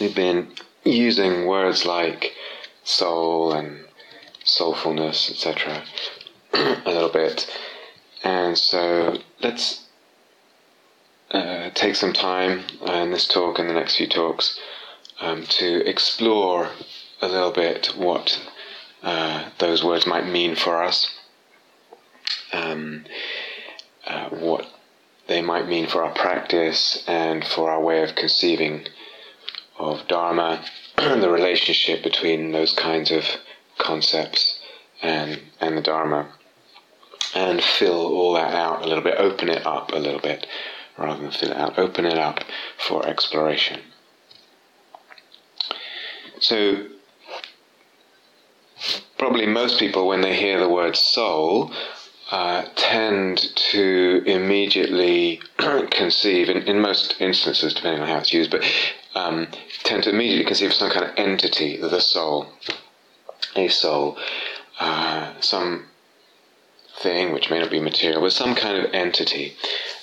we've been using words like soul and soulfulness, etc., a little bit. And so let's uh, take some time in this talk and the next few talks um, to explore a little bit what uh, those words might mean for us, um, uh, what they might mean for our practice and for our way of conceiving of Dharma, the relationship between those kinds of concepts and, and the Dharma, and fill all that out a little bit, open it up a little bit, rather than fill it out, open it up for exploration. So, probably most people, when they hear the word soul, uh, tend to immediately conceive, in, in most instances, depending on how it's used, but um, tend to immediately conceive of some kind of entity, the soul, a soul, uh, some thing which may not be material, but some kind of entity.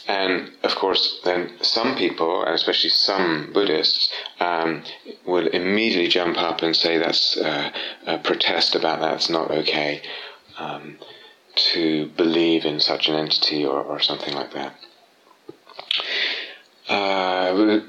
And of course, then some people, and especially some Buddhists, um, will immediately jump up and say that's uh, a protest about that, it's not okay um, to believe in such an entity or, or something like that. Uh,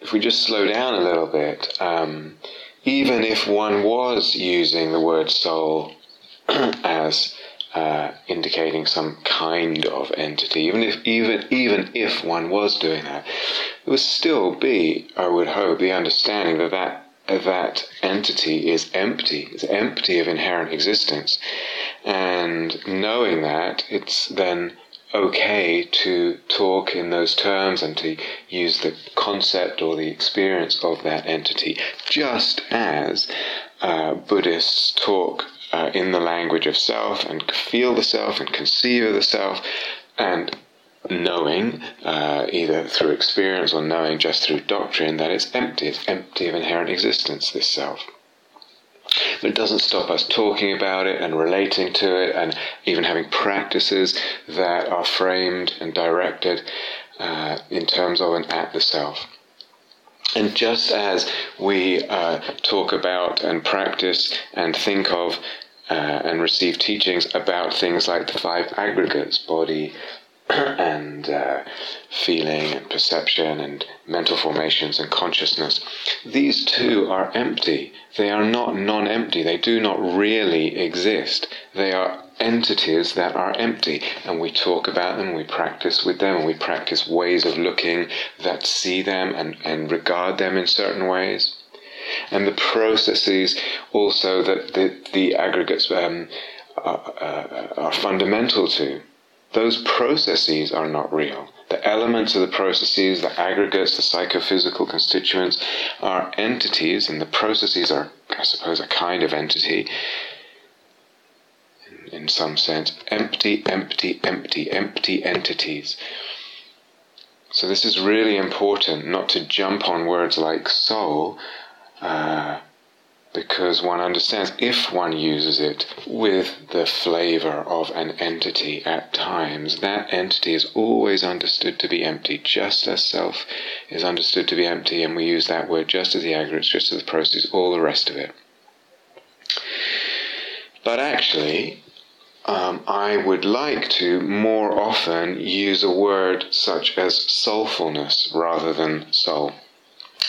if we just slow down a little bit, um, even if one was using the word soul as uh, indicating some kind of entity, even if even even if one was doing that, it would still be, I would hope, the understanding that that that entity is empty, is empty of inherent existence, and knowing that, it's then okay to talk in those terms and to use the concept or the experience of that entity, just as uh, Buddhists talk uh, in the language of self and feel the self and conceive of the self and knowing, uh, either through experience or knowing just through doctrine, that it's empty, it's empty of inherent existence, this self. But it doesn't stop us talking about it and relating to it and even having practices that are framed and directed uh, in terms of and at the self. And just as we uh, talk about and practice and think of uh, and receive teachings about things like the five aggregates body, and uh, feeling and perception and mental formations and consciousness. These two are empty. They are not non empty. They do not really exist. They are entities that are empty. And we talk about them, we practice with them, and we practice ways of looking that see them and, and regard them in certain ways. And the processes also that the, the aggregates um, are, uh, are fundamental to those processes are not real. The elements of the processes, the aggregates, the psychophysical constituents are entities, and the processes are, I suppose, a kind of entity in, some sense. Empty, empty, empty, empty entities. So, this is really important not to jump on words like soul. Uh, because one understands if one uses it with the flavor of an entity at times, that entity is always understood to be empty, just as self is understood to be empty, and we use that word just as the aggregates, just as the process, all the rest of it. But actually, um, I would like to more often use a word such as soulfulness rather than soul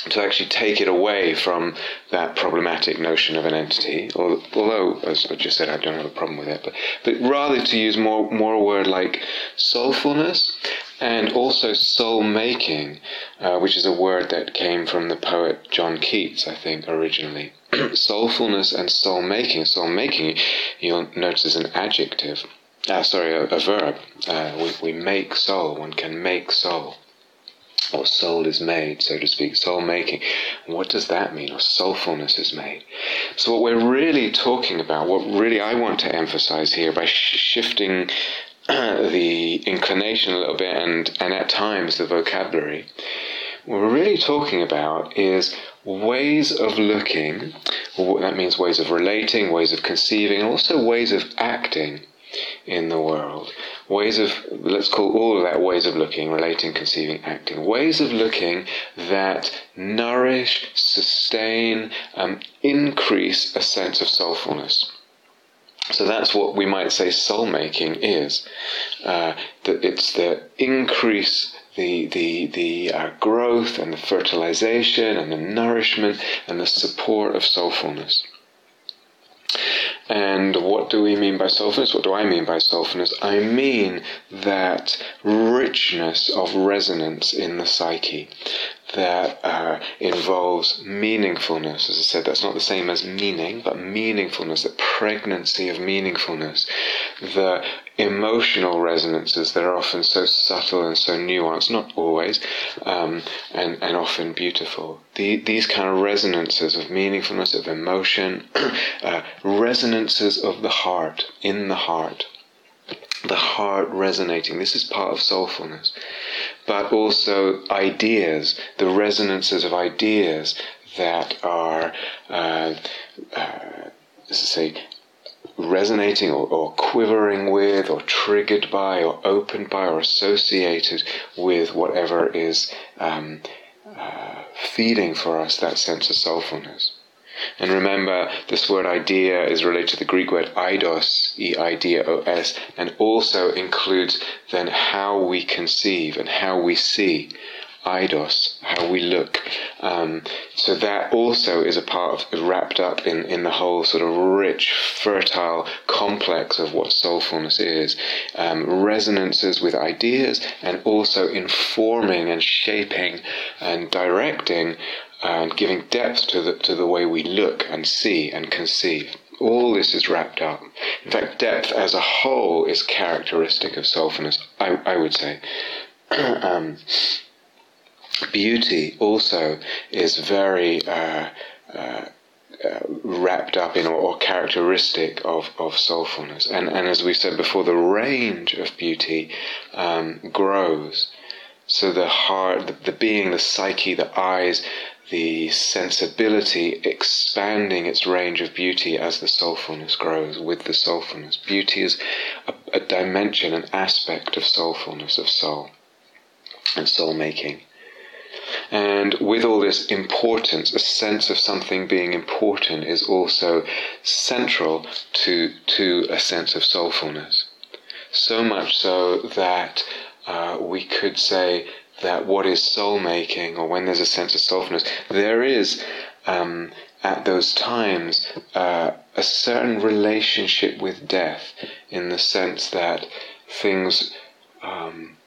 to actually take it away from that problematic notion of an entity. Although, as I just said, I don't have a problem with it, but, but rather to use more, more a word like soulfulness and also soul making, uh, which is a word that came from the poet John Keats, I think, originally. Soulfulness and soul making. Soul making, you'll notice, is an adjective. Uh, sorry, a, a verb. Uh, we, we make soul. One can make soul or soul is made, so to speak, soul making. What does that mean? Or soulfulness is made. So, what we're really talking about, what really I want to emphasize here by sh- shifting the inclination a little bit and, and at times the vocabulary, what we're really talking about is ways of looking, that means ways of relating, ways of conceiving, and also ways of acting in the world. Ways of, let's call all of that ways of looking, relating, conceiving, acting. Ways of looking that nourish, sustain, um, increase a sense of soulfulness. So that's what we might say soul making is. Uh, that it's the increase, the the the uh, growth and the fertilization and the nourishment and the support of soulfulness. And what do we mean by soulfulness? What do I mean by soulfulness? I mean that richness of resonance in the psyche that uh, involves meaningfulness. As I said, that's not the same as meaning, but meaningfulness, the pregnancy of meaningfulness, the emotional resonances that are often so subtle and so nuanced, not always, um, and, and often beautiful. The, these kind of resonances of meaningfulness, of emotion, uh, resonances of the heart, in the heart the heart resonating. This is part of soulfulness. But also ideas, the resonances of ideas that are, uh, uh, say, resonating or, or, quivering with, or triggered by, or opened by, or associated with whatever is um, uh, feeding for us that sense of soulfulness. And remember, this word idea is related to the Greek word eidos, E I D O S, and also includes then how we conceive and how we see eidos, how we look. Um, so that also is a part of wrapped up in, in the whole sort of rich, fertile complex of what soulfulness is. Um, resonances with ideas and also informing and shaping and directing and giving depth to the, to the way we look and see and conceive. All this is wrapped up. In fact, depth as a whole is characteristic of soulfulness, I, I would say. um, beauty also is very uh, uh, uh, wrapped up in or, or, characteristic of, of soulfulness. And, and as we said before, the range of beauty um, grows. So the heart, the, the being, the psyche, the eyes, the sensibility expanding its range of beauty as the soulfulness grows with the soulfulness. Beauty is a, a dimension, an aspect of soulfulness, of soul, and soul making. And with all this importance, a sense of something being important is also central to, to a sense of soulfulness. So much so that uh, we could say that what is soul making, or when there's a sense of soulfulness, there is um, at those times uh, a certain relationship with death, in the sense that things. Um,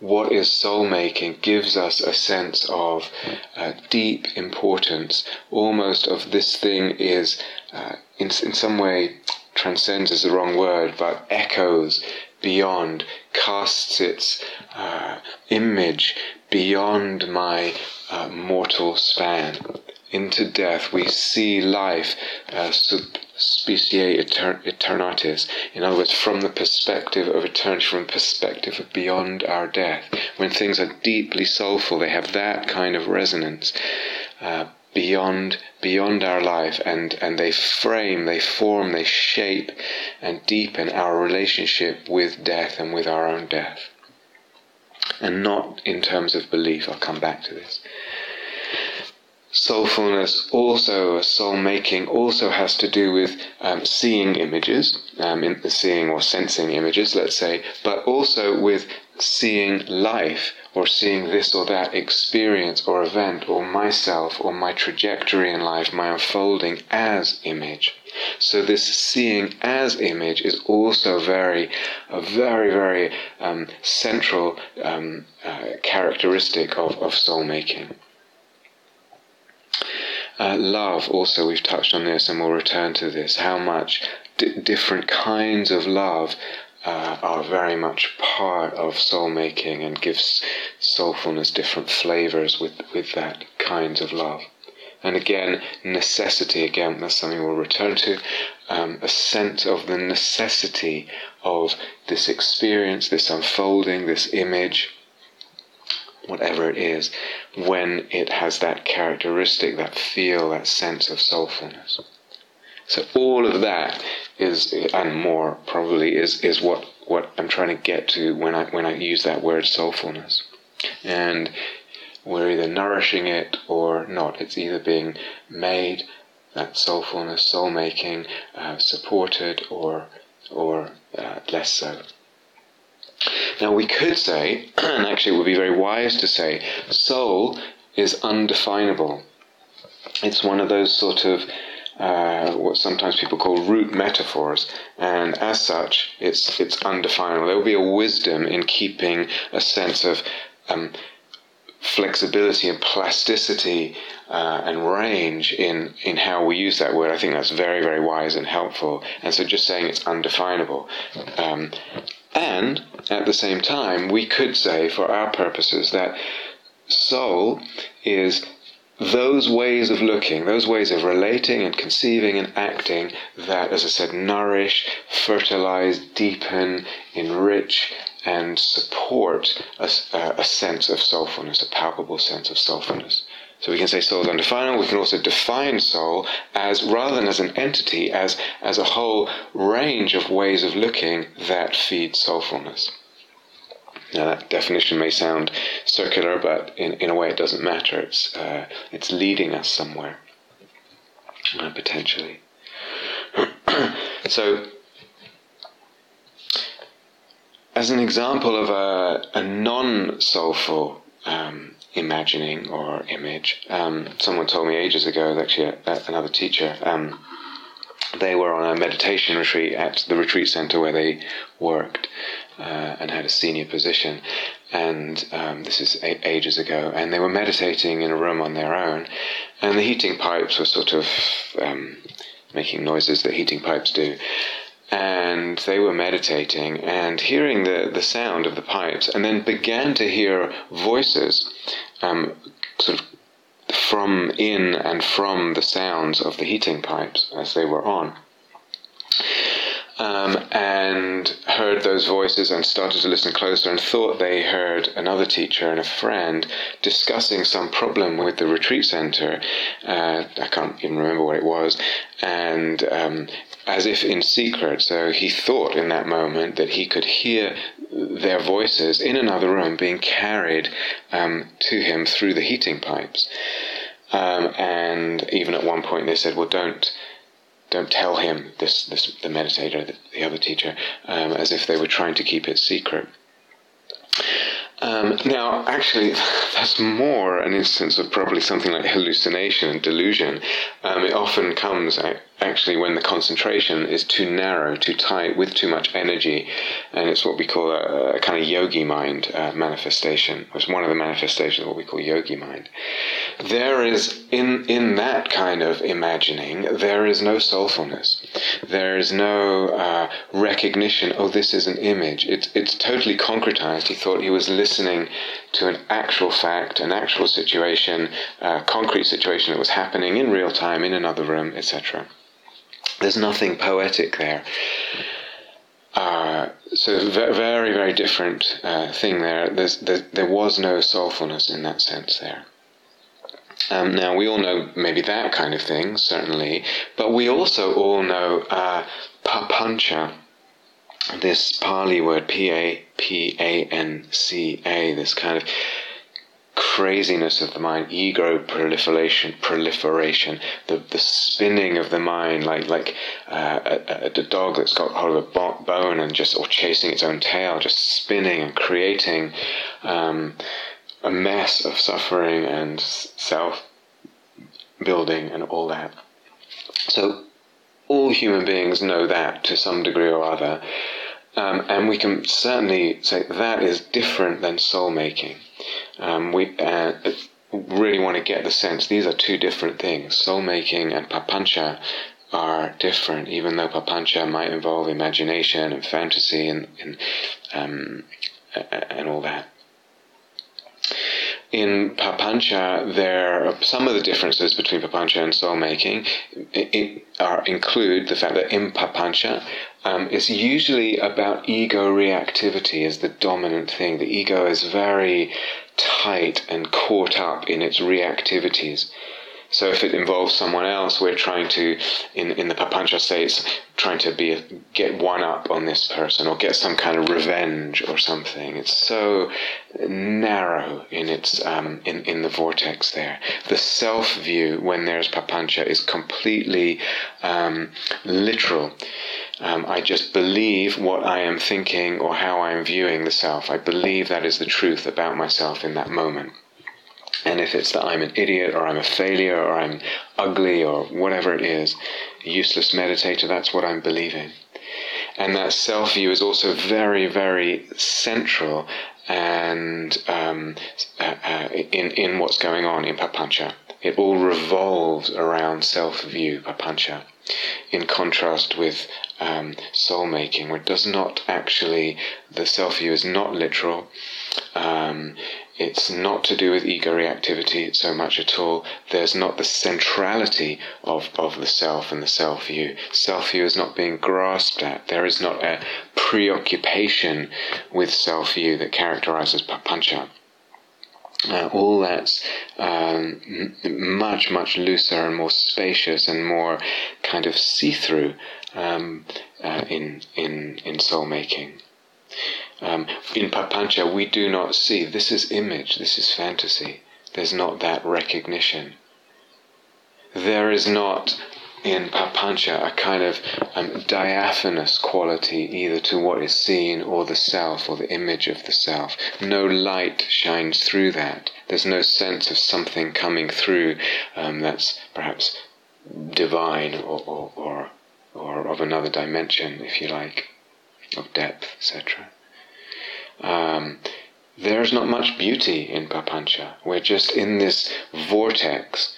what is soul making gives us a sense of uh, deep importance, almost of this thing is uh, in, in some way transcends is the wrong word, but echoes beyond, casts its uh, image beyond my uh, mortal span. Into death, we see life uh, sub specie etern- eternatis. In other words, from the perspective of eternity, from the perspective of beyond our death. When things are deeply soulful, they have that kind of resonance. Uh, beyond beyond our life and and they frame they form they shape and deepen our relationship with death and with our own death and not in terms of belief i'll come back to this soulfulness also soul making also has to do with um, seeing images um, in seeing or sensing images let's say but also with seeing life or seeing this or that experience or event or myself or my trajectory in life, my unfolding as image. So this seeing as image is also very, a very, very um, central um, uh, characteristic of, of soul making. Uh, love, also, we've touched on this and we'll return to this, how much d- different kinds of love uh, are very much part of soul making and gives soulfulness different flavors with, with that kinds of love. And again, necessity, again, that's something we'll return to. Um, a sense of the necessity of this experience, this unfolding, this image, whatever it is, when it has that characteristic, that feel, that sense of soulfulness. So all of that is and more probably is is what what I'm trying to get to when I when I use that word soulfulness, and we're either nourishing it or not. It's either being made that soulfulness, soul making, uh, supported or or uh, less so. Now we could say, and actually it would be very wise to say, soul is undefinable. It's one of those sort of uh, what sometimes people call root metaphors, and as such, it's it's undefinable. There will be a wisdom in keeping a sense of um, flexibility and plasticity uh, and range in in how we use that word. I think that's very very wise and helpful. And so, just saying it's undefinable. Um, and at the same time, we could say, for our purposes, that soul is those ways of looking, those ways of relating and conceiving and acting that, as I said, nourish, fertilize, deepen, enrich, and support a, a sense of soulfulness, a palpable sense of soulfulness. So we can say soul is undefinable. We can also define soul as, rather than as an entity, as, as a whole range of ways of looking that feed soulfulness. Now that definition may sound circular, but in, in a way it doesn't matter. It's, uh, it's leading us somewhere, uh, potentially. so, as an example of a, a non-soulful um, imagining or image, um, someone told me ages ago, actually a, another teacher, um, they were on a meditation retreat at the retreat center where they worked uh, and had a senior position. And um, this is ages ago. And they were meditating in a room on their own. And the heating pipes were sort of um, making noises that heating pipes do. And they were meditating and hearing the, the sound of the pipes, and then began to hear voices um, sort of from in and from the sounds of the heating pipes as they were on. Um, and heard those voices and started to listen closer and thought they heard another teacher and a friend discussing some problem with the retreat center. Uh, I can't even remember what it was. And um, as if in secret, so he thought in that moment that he could hear their voices in another room being carried um, to him through the heating pipes. Um, and even at one point they said, "Well, don't." Don't tell him this, this the meditator, the, the other teacher, um, as if they were trying to keep it secret. Um, now, actually, that's more an instance of probably something like hallucination and delusion. Um, it often comes actually when the concentration is too narrow, too tight, with too much energy, and it's what we call a, a kind of yogi mind uh, manifestation. It's one of the manifestations of what we call yogi mind. There is in in that kind of imagining, there is no soulfulness. There is no uh, recognition. Oh, this is an image. It's it's totally concretized. He thought he was listening to an actual fact, an actual situation, a concrete situation that was happening in real time in another room, etc. There's nothing poetic there. Uh, so very, very different uh, thing there. There. There was no soulfulness in that sense there. Um, now we all know maybe that kind of thing, certainly, but we also all know uh, papancha, this Pali word, P A P A N C A, this kind of craziness of the mind, ego proliferation, proliferation, the, the spinning of the mind, like like uh, a, a, dog that's got hold of a bone and just or chasing its own tail, just spinning and creating um, a mess of suffering and self building and all that. So all human beings know that to some degree or other. Um, and we can certainly say that is different than soul making. Um, we uh, really want to get the sense these are two different things. Soul making and papancha are different, even though papancha might involve imagination and fantasy and and, um, and all that. In papancha, there are some of the differences between papancha and soul making are, include the fact that in papancha, um, is usually about ego reactivity as the dominant thing. The ego is very tight and caught up in its reactivities. So if it involves someone else, we're trying to, in, in the Papancha states, trying to be get one up on this person or get some kind of revenge or something. It's so narrow in its um, in in the vortex there. The self view when there's Papancha is completely um, literal. Um, I just believe what I am thinking or how I am viewing the self. I believe that is the truth about myself in that moment. And if it's that I'm an idiot or I'm a failure or I'm ugly or whatever it is, useless meditator, that's what I'm believing. And that self view is also very, very central and um, uh, uh, in, in what's going on in Papancha. It all revolves around self view, Papancha, in contrast with um, soul making, where it does not actually, the self view is not literal. Um, it's not to do with ego reactivity so much at all. There's not the centrality of, of the self and the self view. Self view is not being grasped at. There is not a preoccupation with self view that characterizes papancha. Uh, all that's um, much, much looser and more spacious and more kind of see through um, uh, in, in, in soul making. Um, in Papancha, we do not see this is image, this is fantasy. There's not that recognition. There is not in Papancha a kind of um, diaphanous quality either to what is seen or the self or the image of the self. No light shines through that. There's no sense of something coming through um, that's perhaps divine or, or, or, or of another dimension, if you like, of depth, etc um, there's not much beauty in Papancha. We're just in this vortex,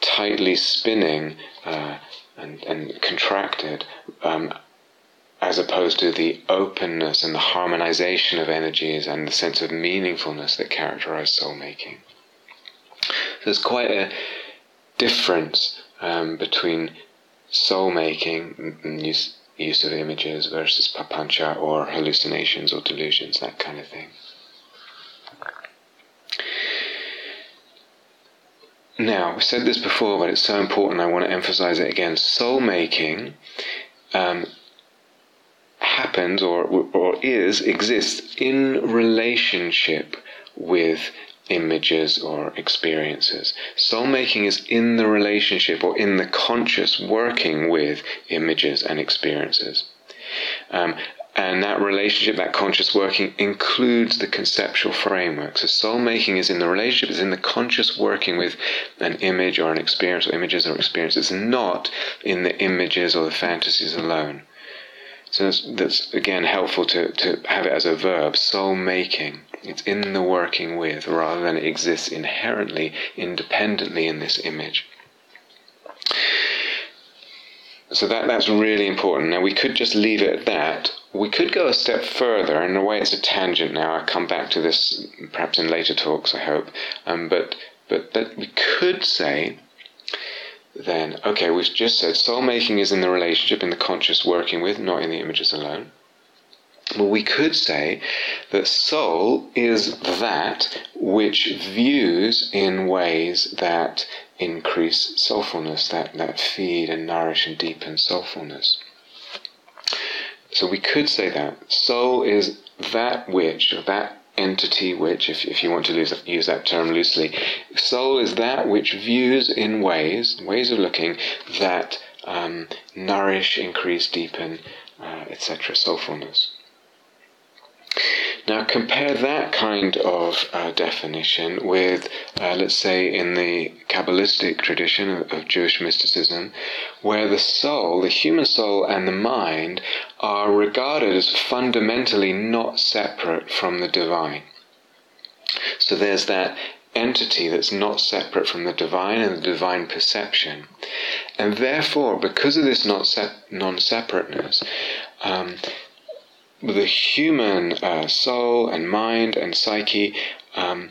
tightly spinning uh, and, and contracted, um, as opposed to the openness and the harmonization of energies and the sense of meaningfulness that characterize soul making. There's quite a difference um, between soul making, use, use of images versus papancha or hallucinations or delusions, that kind of thing. Now, I've said this before, but it's so important, I want to emphasize it again. Soul making um, happens or, or is, exists in relationship with images or experiences. Soul making is in the relationship or in the conscious working with images and experiences. Um, and that relationship, that conscious working, includes the conceptual framework. So, soul making is in the relationship, is in the conscious working with an image or an experience, or images or experiences, not in the images or the fantasies alone. So, that's, that's again helpful to, to have it as a verb soul making. It's in the working with rather than it exists inherently, independently in this image. So that, that's really important. Now we could just leave it at that. We could go a step further. And in a way, it's a tangent now. I'll come back to this perhaps in later talks, I hope. Um, but but that we could say then, okay, we've just said soul making is in the relationship, in the conscious working with, not in the images alone. Well, we could say that soul is that which views in ways that increase soulfulness, that, that feed and nourish and deepen soulfulness. So we could say that soul is that which, or that entity which, if, if you want to use, use that term loosely, soul is that which views in ways, ways of looking, that um, nourish, increase, deepen, uh, etc., soulfulness. Now, compare that kind of uh, definition with, uh, let's say, in the Kabbalistic tradition of, of, Jewish mysticism, where the soul, the human soul, and the mind are regarded as fundamentally not separate from the divine. So there's that entity that's not separate from the divine and the divine perception. And therefore, because of this non separateness, um, the human uh, soul and mind and psyche um,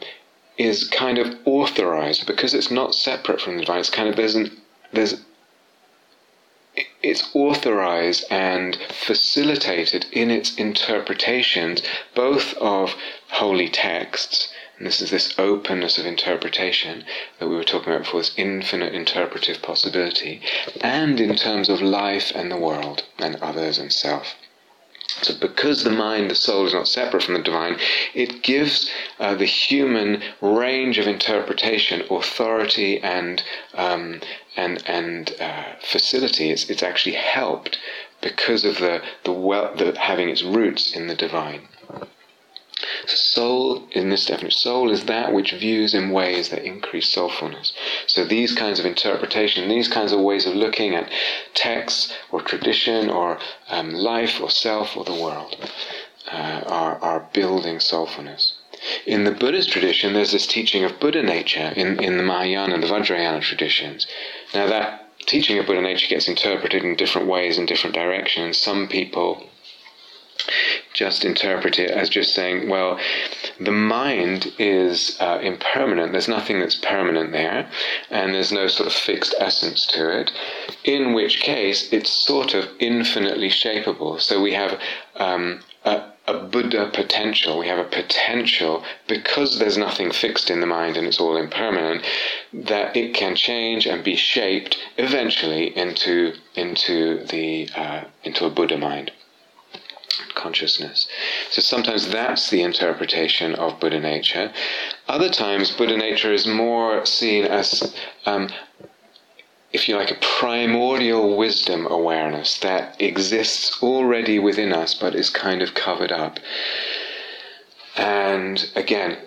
is kind of authorized because it's not separate from the divine. It's kind of there's an there's it's authorized and facilitated in its interpretations both of holy texts And this is this openness of interpretation that we were talking about before, this infinite interpretive possibility, and in terms of life and the world, and others and self. So, because the mind, the soul, is not separate from the divine, it gives uh, the human range of interpretation, authority, and um, and and uh, facility. It's, it's actually helped because of the the, well, the having its roots in the divine. So soul, in this definition, soul is that which views in ways that increase soulfulness. So these kinds of interpretation, these kinds of ways of looking at texts or tradition or um, life or self or the world uh, are, are building soulfulness. In the Buddhist tradition, there's this teaching of Buddha nature in, in the Mahayana, and the Vajrayana traditions. Now, that teaching of Buddha nature gets interpreted in different ways in different directions. Some people just interpret it as just saying, well, the mind is uh, impermanent. There's nothing that's permanent there, and there's no sort of fixed essence to it. In which case, it's sort of infinitely shapeable. So we have um, a, a Buddha potential. We have a potential because there's nothing fixed in the mind and it's all impermanent that it can change and be shaped eventually into into the uh, into a Buddha mind consciousness. So sometimes that's the interpretation of Buddha nature. Other times, Buddha nature is more seen as, um, if you like, a primordial wisdom awareness that exists already within us but is kind of covered up. And again,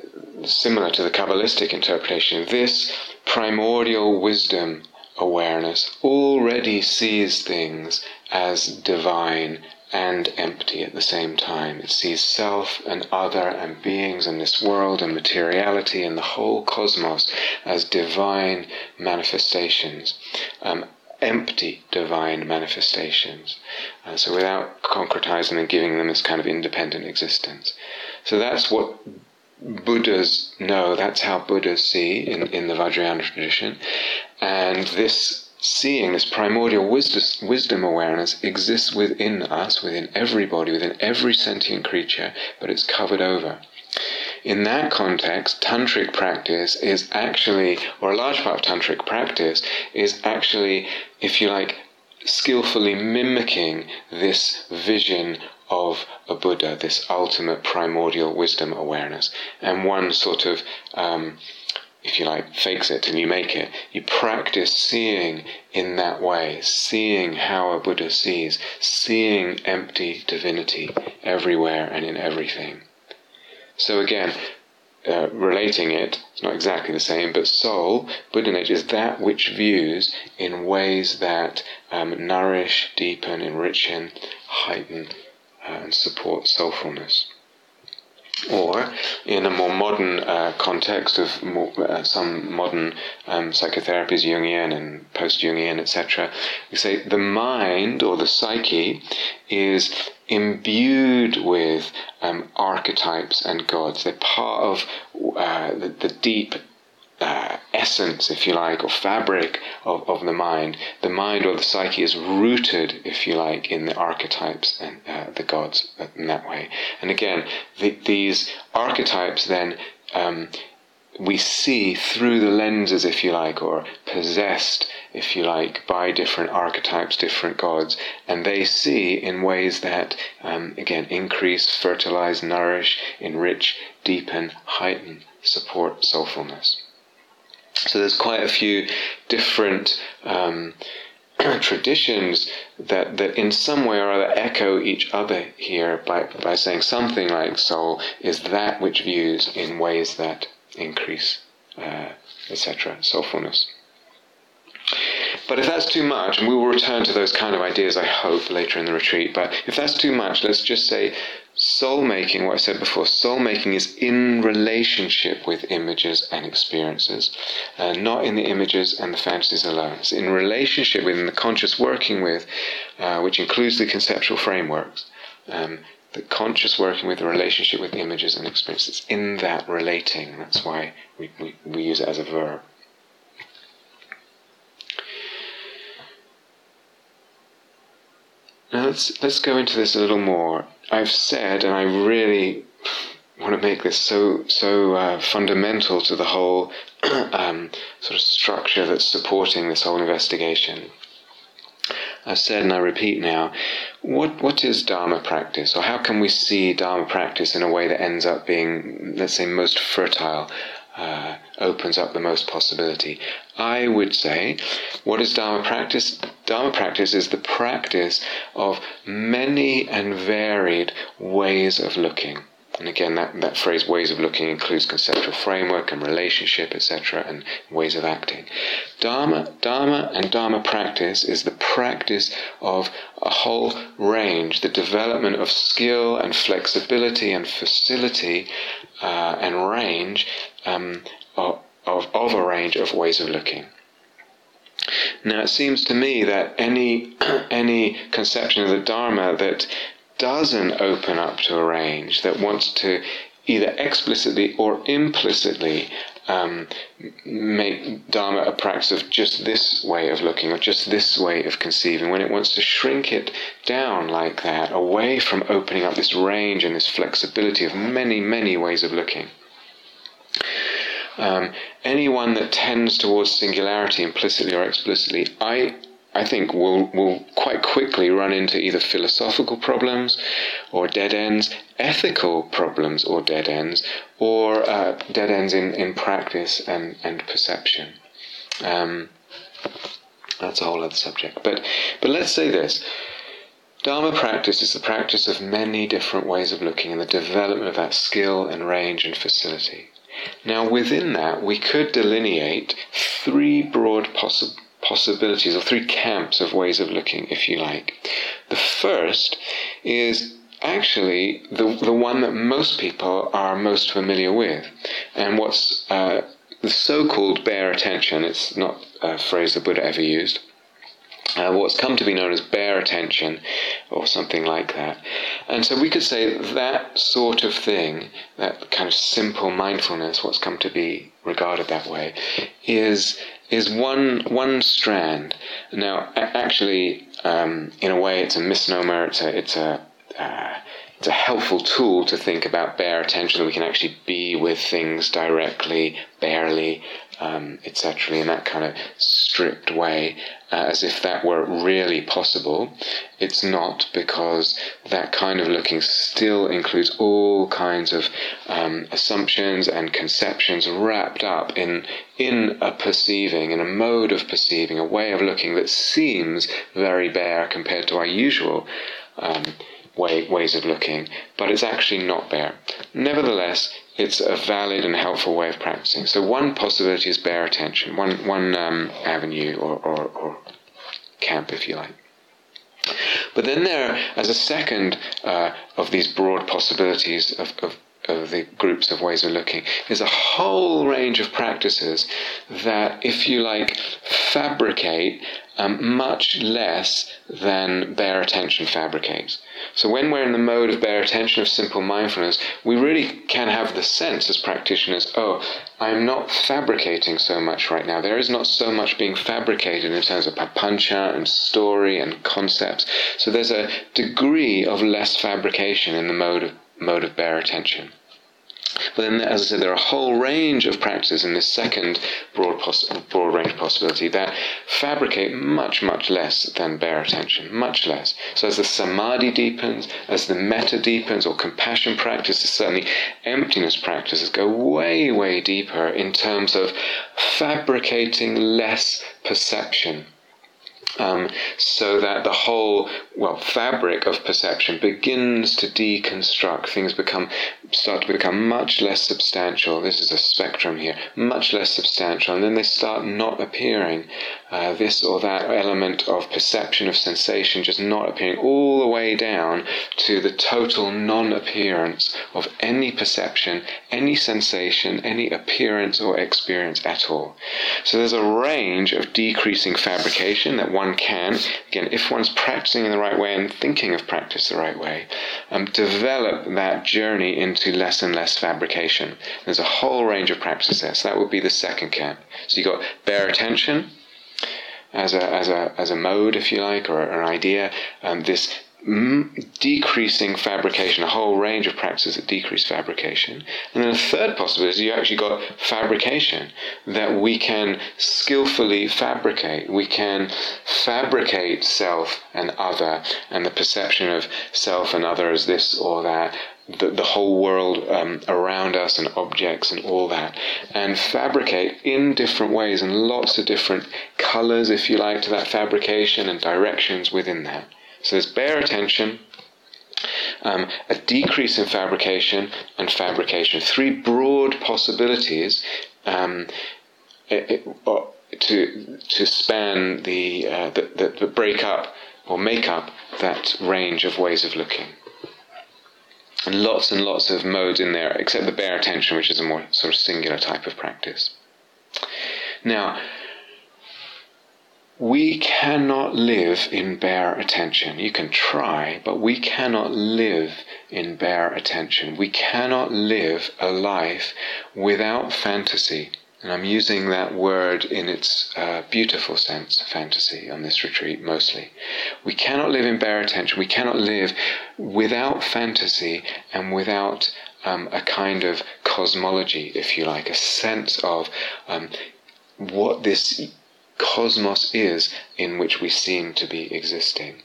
similar to the Kabbalistic interpretation, this primordial wisdom awareness already sees things as divine and empty at the same time. It sees self and other and beings and this world and materiality and the whole cosmos as divine manifestations. Um, empty divine manifestations. Uh, so without concretizing and giving them this kind of independent existence. So that's what Buddhas know, that's how Buddhas see in, in the Vajrayana tradition. And this seeing, this primordial wisdom awareness exists within us, within everybody, within every sentient creature, but it's covered over. In that context, tantric practice is actually, or a large part of tantric practice is actually, if you like, skillfully mimicking this vision of a Buddha, this ultimate primordial wisdom awareness. And one sort of um, if you like, fakes it and you make it. You practice seeing in that way, seeing how a Buddha sees, seeing empty divinity everywhere and in everything. So again, uh, relating it, it's not exactly the same, but soul, Buddha nature, is that which views in ways that um, nourish, deepen, enrich, heighten, uh, and support soulfulness. Or, in a more modern uh, context of more, uh, some modern um, psychotherapies, Jungian and post Jungian, etc., we say the mind or the psyche is imbued with um, archetypes and gods. They're part of uh, the, the deep uh, essence, if you like, or fabric of, of the mind. The mind or the psyche is rooted, if you like, in the archetypes and uh, the gods in that way. And again, the, these archetypes then um, we see through the lenses, if you like, or possessed, if you like, by different archetypes, different gods, and they see in ways that, um, again, increase, fertilize, nourish, enrich, deepen, heighten, support soulfulness. So there's quite a few different um, traditions that, that in some way or other echo each other here by, by saying something like soul is that which views in ways that increase, uh, etc., soulfulness. But if that's too much, and we will return to those kind of ideas, I hope, later in the retreat, but if that's too much, let's just say soul making, what I said before, soul making is in relationship with images and experiences, uh, not in the images and the fantasies alone. It's in relationship with, in the conscious working with, uh, which includes the conceptual frameworks. Um, the conscious working with the relationship with images and experiences. It's In that relating, that's why we, we, we use it as a verb. Now let's let's go into this a little more. I've said, and I really want to make this so so uh, fundamental to the whole um, sort of structure that's supporting this whole investigation. I've said and I repeat now, what what is Dharma practice, or how can we see Dharma practice in a way that ends up being, let's say, most fertile, uh, opens up the most possibility? I would say, what is Dharma practice? Dharma practice is the practice of many and varied ways of looking. And again, that, that phrase ways of looking includes conceptual framework and relationship, etc., and ways of acting. Dharma, Dharma and Dharma practice is the practice of a whole range, the development of skill and flexibility and facility uh, and range um, of, of, of a range of ways of looking. Now, it seems to me that any any conception of the Dharma that doesn't open up to a range, that wants to either explicitly or implicitly um, make Dharma a practice of just this way of looking or just this way of conceiving, when it wants to shrink it down like that, away from opening up this range and this flexibility of many, many ways of looking. Um, anyone that tends towards singularity implicitly or explicitly, I I think we'll, we'll quite quickly run into either philosophical problems or dead ends, ethical problems or dead ends, or uh, dead ends in, in practice and, and perception. Um, that's a whole other subject. But, but let's say this. Dharma practice is the practice of many different ways of looking and the development of that skill and range and facility. Now, within that, we could delineate three broad possibilities possibilities or three camps of ways of looking, if you like. The first is actually the, the one that most people are most familiar with, and what's uh, the so called bare attention. It's not a phrase the Buddha ever used. Uh, what's come to be known as bare attention, or something like that. And so we could say that sort of thing, that kind of simple mindfulness, what's come to be regarded that way, is is one one strand. Now, actually, um, in a way, it's a misnomer. It's a it's a uh, it's a helpful tool to think about bare attention. That we can actually be with things directly, barely, um, etc., in that kind of stripped way, uh, as if that were really possible. It's not because that kind of looking still includes all kinds of um, assumptions and conceptions wrapped up in in a perceiving, in a mode of perceiving, a way of looking that seems very bare compared to our usual. Um, way, ways of looking, but it's actually not bare. Nevertheless, it's a valid and helpful way of practicing. So one possibility is bare attention, one, one um, avenue or, or, or, camp, if you like. But then there, as a second uh, of these broad possibilities of, of of the groups of ways of looking is a whole range of practices that, if you like, fabricate um, much less than bare attention fabricates. So when we're in the mode of bare attention, of simple mindfulness, we really can have the sense as practitioners, oh, I'm not fabricating so much right now. There is not so much being fabricated in terms of papancha and story and concepts. So there's a degree of less fabrication in the mode of mode of bare attention. But then, as I said, there are a whole range of practices in this second broad, broad range possibility that fabricate much, much less than bare attention, much less. So as the samadhi deepens, as the metta deepens, or compassion practices, certainly emptiness practices go way, way deeper in terms of fabricating less perception um, so that the whole well fabric of perception begins to deconstruct. Things become start to become much less substantial. This is a spectrum here, much less substantial, and then they start not appearing. Uh, this or that element of perception of sensation just not appearing all the way down to the total non-appearance of any perception, any sensation, any appearance or experience at all. So there's a range of decreasing fabrication that one can, again, if one's practicing in the right way and thinking of practice the right way, um, develop that journey into less and less fabrication. There's a whole range of practices there. So that would be the second camp. So you've got bare attention as a, as a, as a mode, if you like, or an idea, um, this decreasing fabrication, a whole range of practices that decrease fabrication. And then a third possibility, is you actually got fabrication, that we can skillfully fabricate. We can fabricate self and other, and the perception of self and other as this or that, the, the whole world um, around us and objects and all that, and fabricate in different ways and lots of different colors, if you like, to that fabrication and directions within that. So there's bare attention, um, a decrease in fabrication, and fabrication. Three broad possibilities um, it, it, uh, to to span the, uh, the, the, the break up or make up that range of ways of looking. And lots and lots of modes in there, except the bare attention, which is a more sort of singular type of practice. Now, we cannot live in bare attention. You can try, but we cannot live in bare attention. We cannot live a life without fantasy. And I'm using that word in its uh, beautiful sense, fantasy, on this retreat mostly. We cannot live in bare attention. We cannot live without fantasy and without um, a kind of cosmology, if you like, a sense of um, what this cosmos is in which we seem to be existing.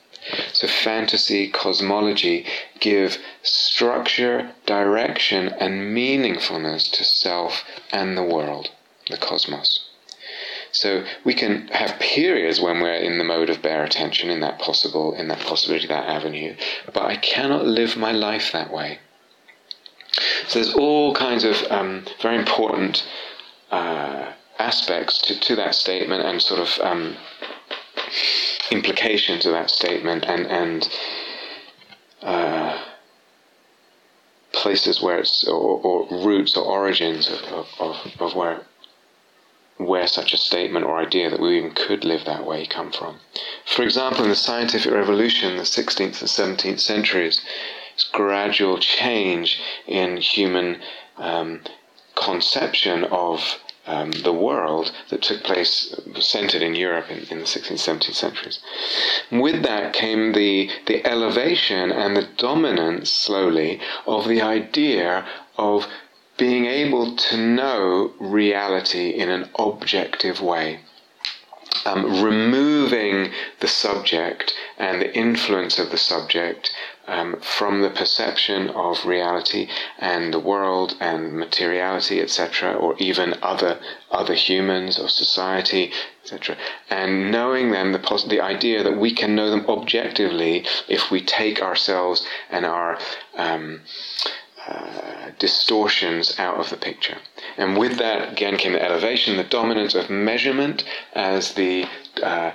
So, fantasy, cosmology give structure, direction, and meaningfulness to self and the world, the cosmos. So we can have periods when we're in the mode of bare attention, in that possible, in that possibility, that avenue. But I cannot live my life that way. So there's all kinds of um, very important uh, aspects to, to that statement and sort of um, implications of that statement and and uh, places where it's or, or, roots or origins of, of, of, of where where such a statement or idea that we even could live that way come from. For example, in the scientific revolution, the 16th and 17th centuries, this gradual change in human um, conception of um, the world that took place, centered in Europe in, in, the 16th, 17th centuries. With that came the, the elevation and the dominance, slowly, of the idea of being able to know reality in an objective way. Um, removing the subject and the influence of the subject um, from the perception of reality and the world and materiality, etc., or even other other humans or society, etc., and knowing them the pos- the idea that we can know them objectively if we take ourselves and our um, uh, distortions out of the picture. And with that, again, came the elevation, the dominance of measurement as the uh,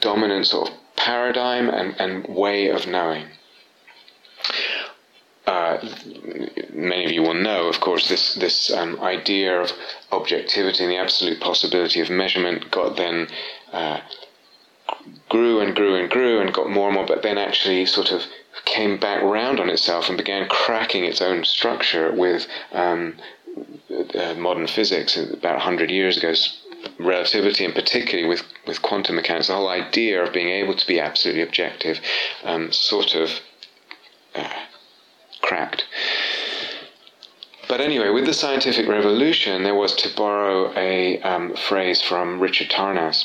dominant sort of paradigm and, and way of knowing. Uh, many of you will know, of course, this this um, idea of objectivity and the absolute possibility of measurement got then uh, grew and grew and grew and got more and more, but then actually sort of came back round on itself and began cracking its own structure with um, uh, modern physics about 100 years ago relativity and particularly with, with quantum mechanics the whole idea of being able to be absolutely objective um, sort of uh, cracked. But anyway, with the scientific revolution, there was, to borrow a um, phrase from Richard Tarnas,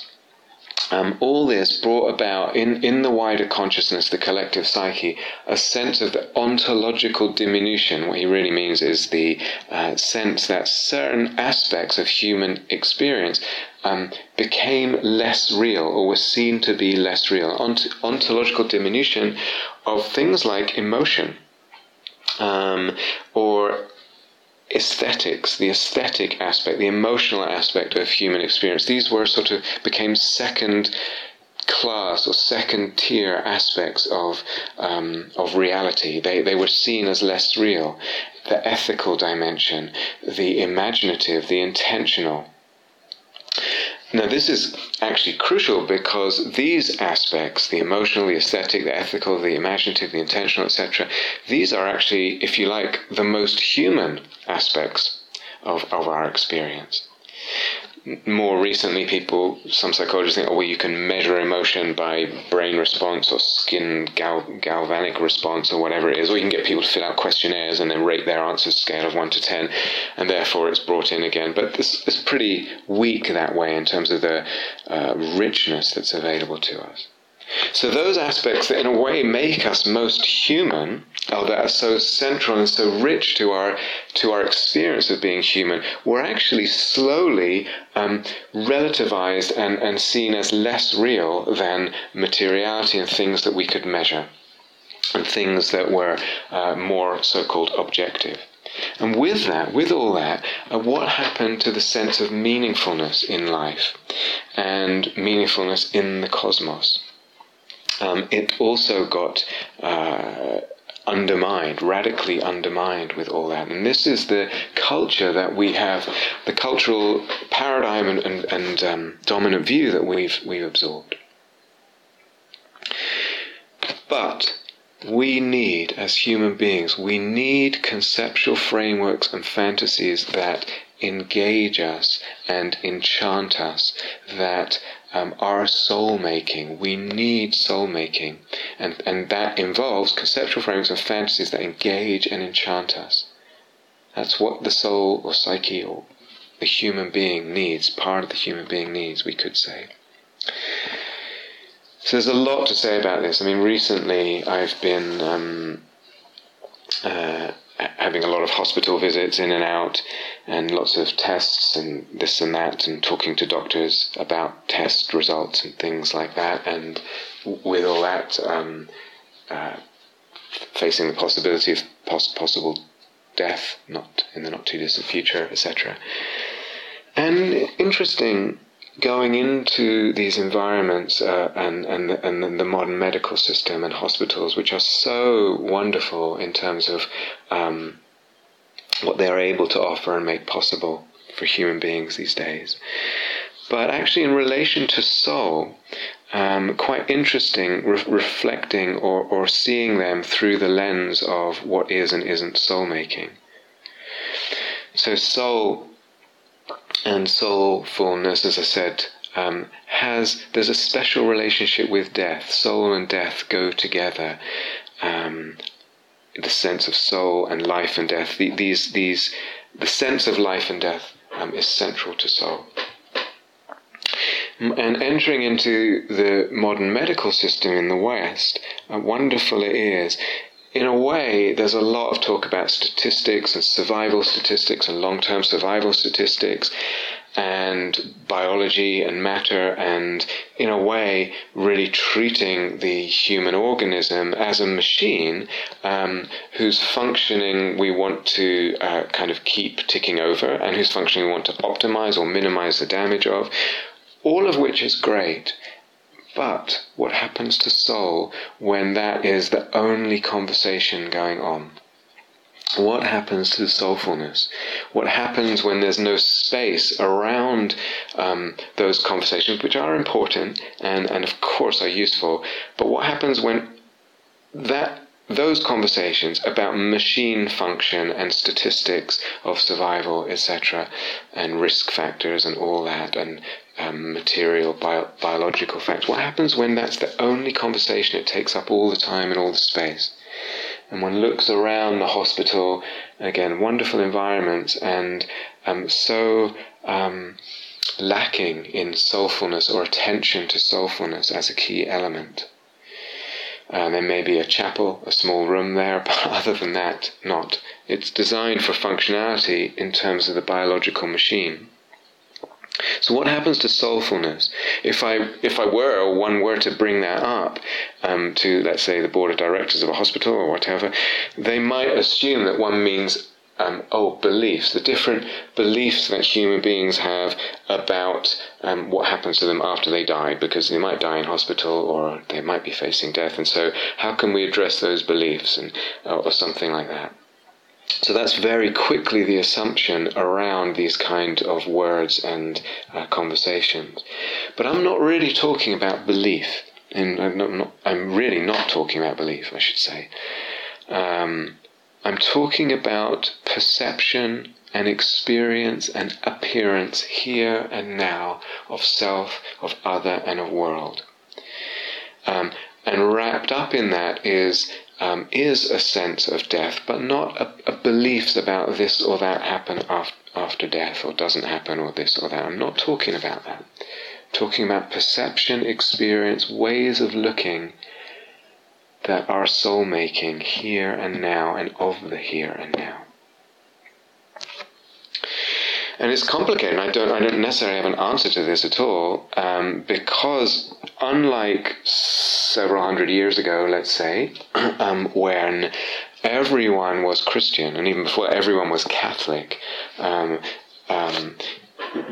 um, all this brought about in, in the wider consciousness, the collective psyche, a sense of the ontological diminution. What he really means is the uh, sense that certain aspects of human experience um, became less real or were seen to be less real. Ont- ontological diminution of things like emotion um, or aesthetics, the aesthetic aspect, the emotional aspect of human experience. These were sort of became second class or second tier aspects of um, of reality. They they were seen as less real. The ethical dimension, the imaginative, the intentional. Now, this is actually crucial because these aspects the emotional, the aesthetic, the ethical, the imaginative, the intentional, etc. these are actually, if you like, the most human aspects of, of our experience. More recently, people, some psychologists think, oh, well, you can measure emotion by brain response or skin gal- galvanic response or whatever it is, or you can get people to fill out questionnaires and then rate their answers scale of 1 to 10, and therefore it's brought in again. But this is pretty weak that way in terms of the uh, richness that's available to us. So those aspects that in a way make us most human, or that are so central and so rich to our to our experience of being human, were actually slowly um, relativized and, and seen as less real than materiality and things that we could measure, and things that were uh, more so-called objective. And with that, with all that, uh, what happened to the sense of meaningfulness in life and meaningfulness in the cosmos? Um, it also got uh, undermined, radically undermined with all that. And this is the culture that we have, the cultural paradigm and, and, and um, dominant view that we've, we've absorbed. But we need, as human beings, we need conceptual frameworks and fantasies that engage us and enchant us, that um, are soul making. We need soul making. And, and that involves conceptual frameworks and fantasies that engage and enchant us. That's what the soul or psyche or the human being needs, part of the human being needs, we could say. So there's a lot to say about this. I mean, recently I've been um, uh, having a lot of hospital visits in and out and lots of tests and this and that and talking to doctors about test results and things like that. And with all that um, uh, facing the possibility of pos- possible death not in the not too distant future etc and interesting going into these environments uh, and, and, and the modern medical system and hospitals, which are so wonderful in terms of um, what they are able to offer and make possible for human beings these days. But actually, in relation to soul, um, quite interesting re- reflecting or, or seeing them through the lens of what is and isn't soul making. So, soul and soulfulness, as I said, um, has there's a special relationship with death. Soul and death go together. Um, the sense of soul and life and death. The, these these the sense of life and death um, is central to soul. And entering into the modern medical system in the West, uh, wonderful it is in a way, there's a lot of talk about statistics and survival statistics and long term survival statistics and biology and matter, and in a way, really treating the human organism as a machine um, whose functioning we want to uh, kind of keep ticking over and whose functioning we want to optimize or minimize the damage of, all of which is great. But what happens to soul when that is the only conversation going on? What happens to the soulfulness? What happens when there's no space around um, those conversations, which are important and, and of course are useful? But what happens when that those conversations about machine function and statistics of survival, etc., and risk factors and all that, and um, material, bio- biological facts. What happens when that's the only conversation it takes up all the time and all the space? And one looks around the hospital, again, wonderful environments, and um, so um, lacking in soulfulness or attention to soulfulness as a key element. Uh, there may be a chapel, a small room there, but other than that, not. It's designed for functionality in terms of the biological machine. So what happens to soulfulness if I if I were or one were to bring that up um, to let's say the board of directors of a hospital or whatever, they might assume that one means um, oh, beliefs, the different beliefs that human beings have about um, what happens to them after they die, because they might die in hospital or they might be facing death. And so, how can we address those beliefs and, uh, or something like that? So that's very quickly the assumption around these kind of words and uh, conversations. But I'm not really talking about belief. And I'm, not, I'm really not talking about belief, I should say. Um, I'm talking about perception and experience and appearance here and now of self, of other, and of world. Um, and wrapped up in that is um, is a sense of death, but not a, a beliefs about this or that happen after, after death or doesn't happen or this or that. I'm not talking about that. I'm talking about perception, experience, ways of looking that are soul making here and now and of the here and now. And it's complicated. I don't, I don't necessarily have an answer to this at all, um, because unlike several hundred years ago, let's say, um, when everyone was Christian, and even before everyone was Catholic, um, um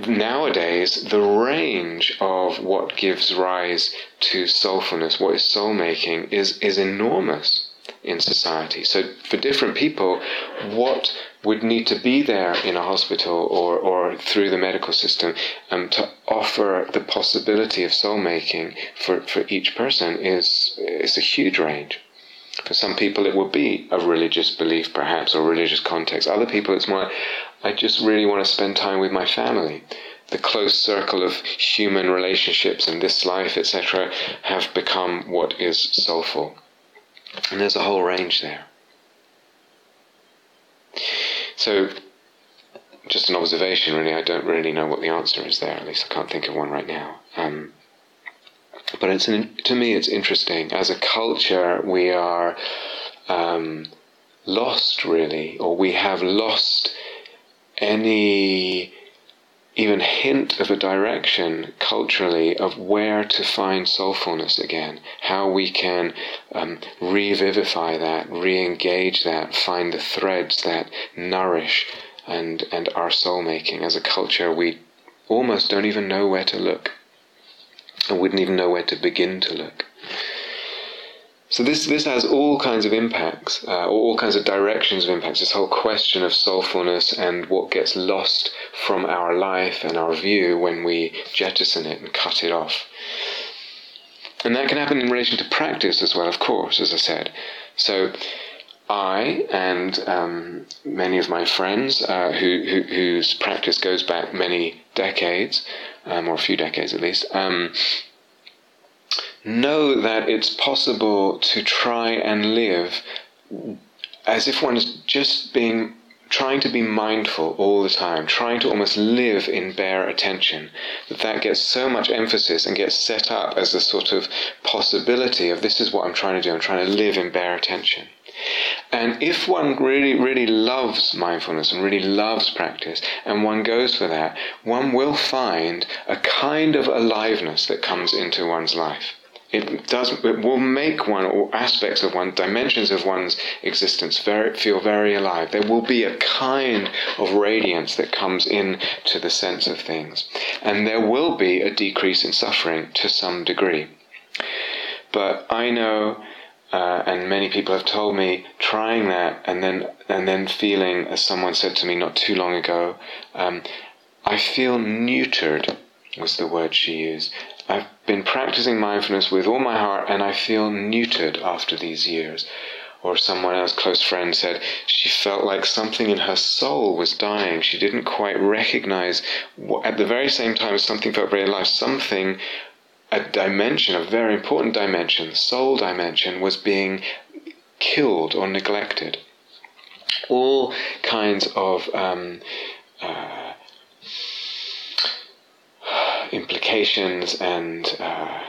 nowadays the range of what gives rise to soulfulness, what is soul making, is is enormous in society. So for different people, what would need to be there in a hospital or, or through the medical system um, to offer the possibility of soul making for, for each person is, is a huge range. For some people, it would be a religious belief, perhaps, or religious context. Other people, it's more, I just really want to spend time with my family. The close circle of human relationships in this life, etc., have become what is soulful. And there's a whole range there. So, just an observation, really. I don't really know what the answer is there. At least I can't think of one right now. Um, but it's an, to me, it's interesting. As a culture, we are um, lost, really, or we have lost any even hint of a direction culturally of where to find soulfulness again, how we can um, revivify that, re-engage that, find the threads that nourish and and our soul making. As a culture, we almost don't even know where to look, and wouldn't even know where to begin to look. So this this has all kinds of impacts, uh, all kinds of directions of impacts. This whole question of soulfulness and what gets lost from our life and our view when we jettison it and cut it off. And that can happen in relation to practice as well, of course, as I said. So I and um, many of my friends uh, who, who, whose practice goes back many decades, um, or a few decades at least, um, know that it's possible to try and live as if one is just being trying to be mindful all the time, trying to almost live in bare attention, that that gets so much emphasis and gets set up as a sort of possibility of this is what I'm trying to do, I'm trying to live in bare attention. And if one really, really loves mindfulness and really loves practice, and one goes for that, one will find a kind of aliveness that comes into one's life. It does it will make one or aspects of one dimensions of one's existence very feel very alive. There will be a kind of radiance that comes in to the sense of things. And there will be a decrease in suffering to some degree. But i know uh, and many people have told me trying that and then and then feeling as someone said to me not too long ago um, i feel neutered was the word she used I've been practicing mindfulness with all my heart and I feel neutered after these years. Or someone else, close friend, said she felt like something in her soul was dying. She didn't quite recognize, what, at the very same time something felt very alive, something, a dimension, a very important dimension, soul dimension, was being killed or neglected. All kinds of um, uh, implications and uh,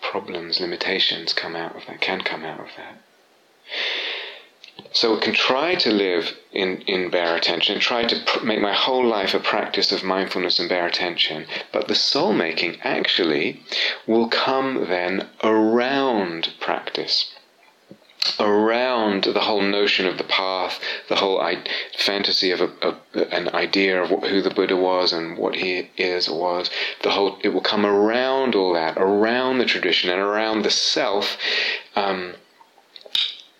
problems, limitations come out of that, can come out of that. So I can try to live in, in bare attention, try to pr- make my whole life a practice of mindfulness and bare attention, but the soul making actually will come then around practice around the whole notion of the path, the whole I- fantasy of a, a, an idea of who the Buddha was and what he is or was. The whole it will come around all that, around the tradition and around the self. Um,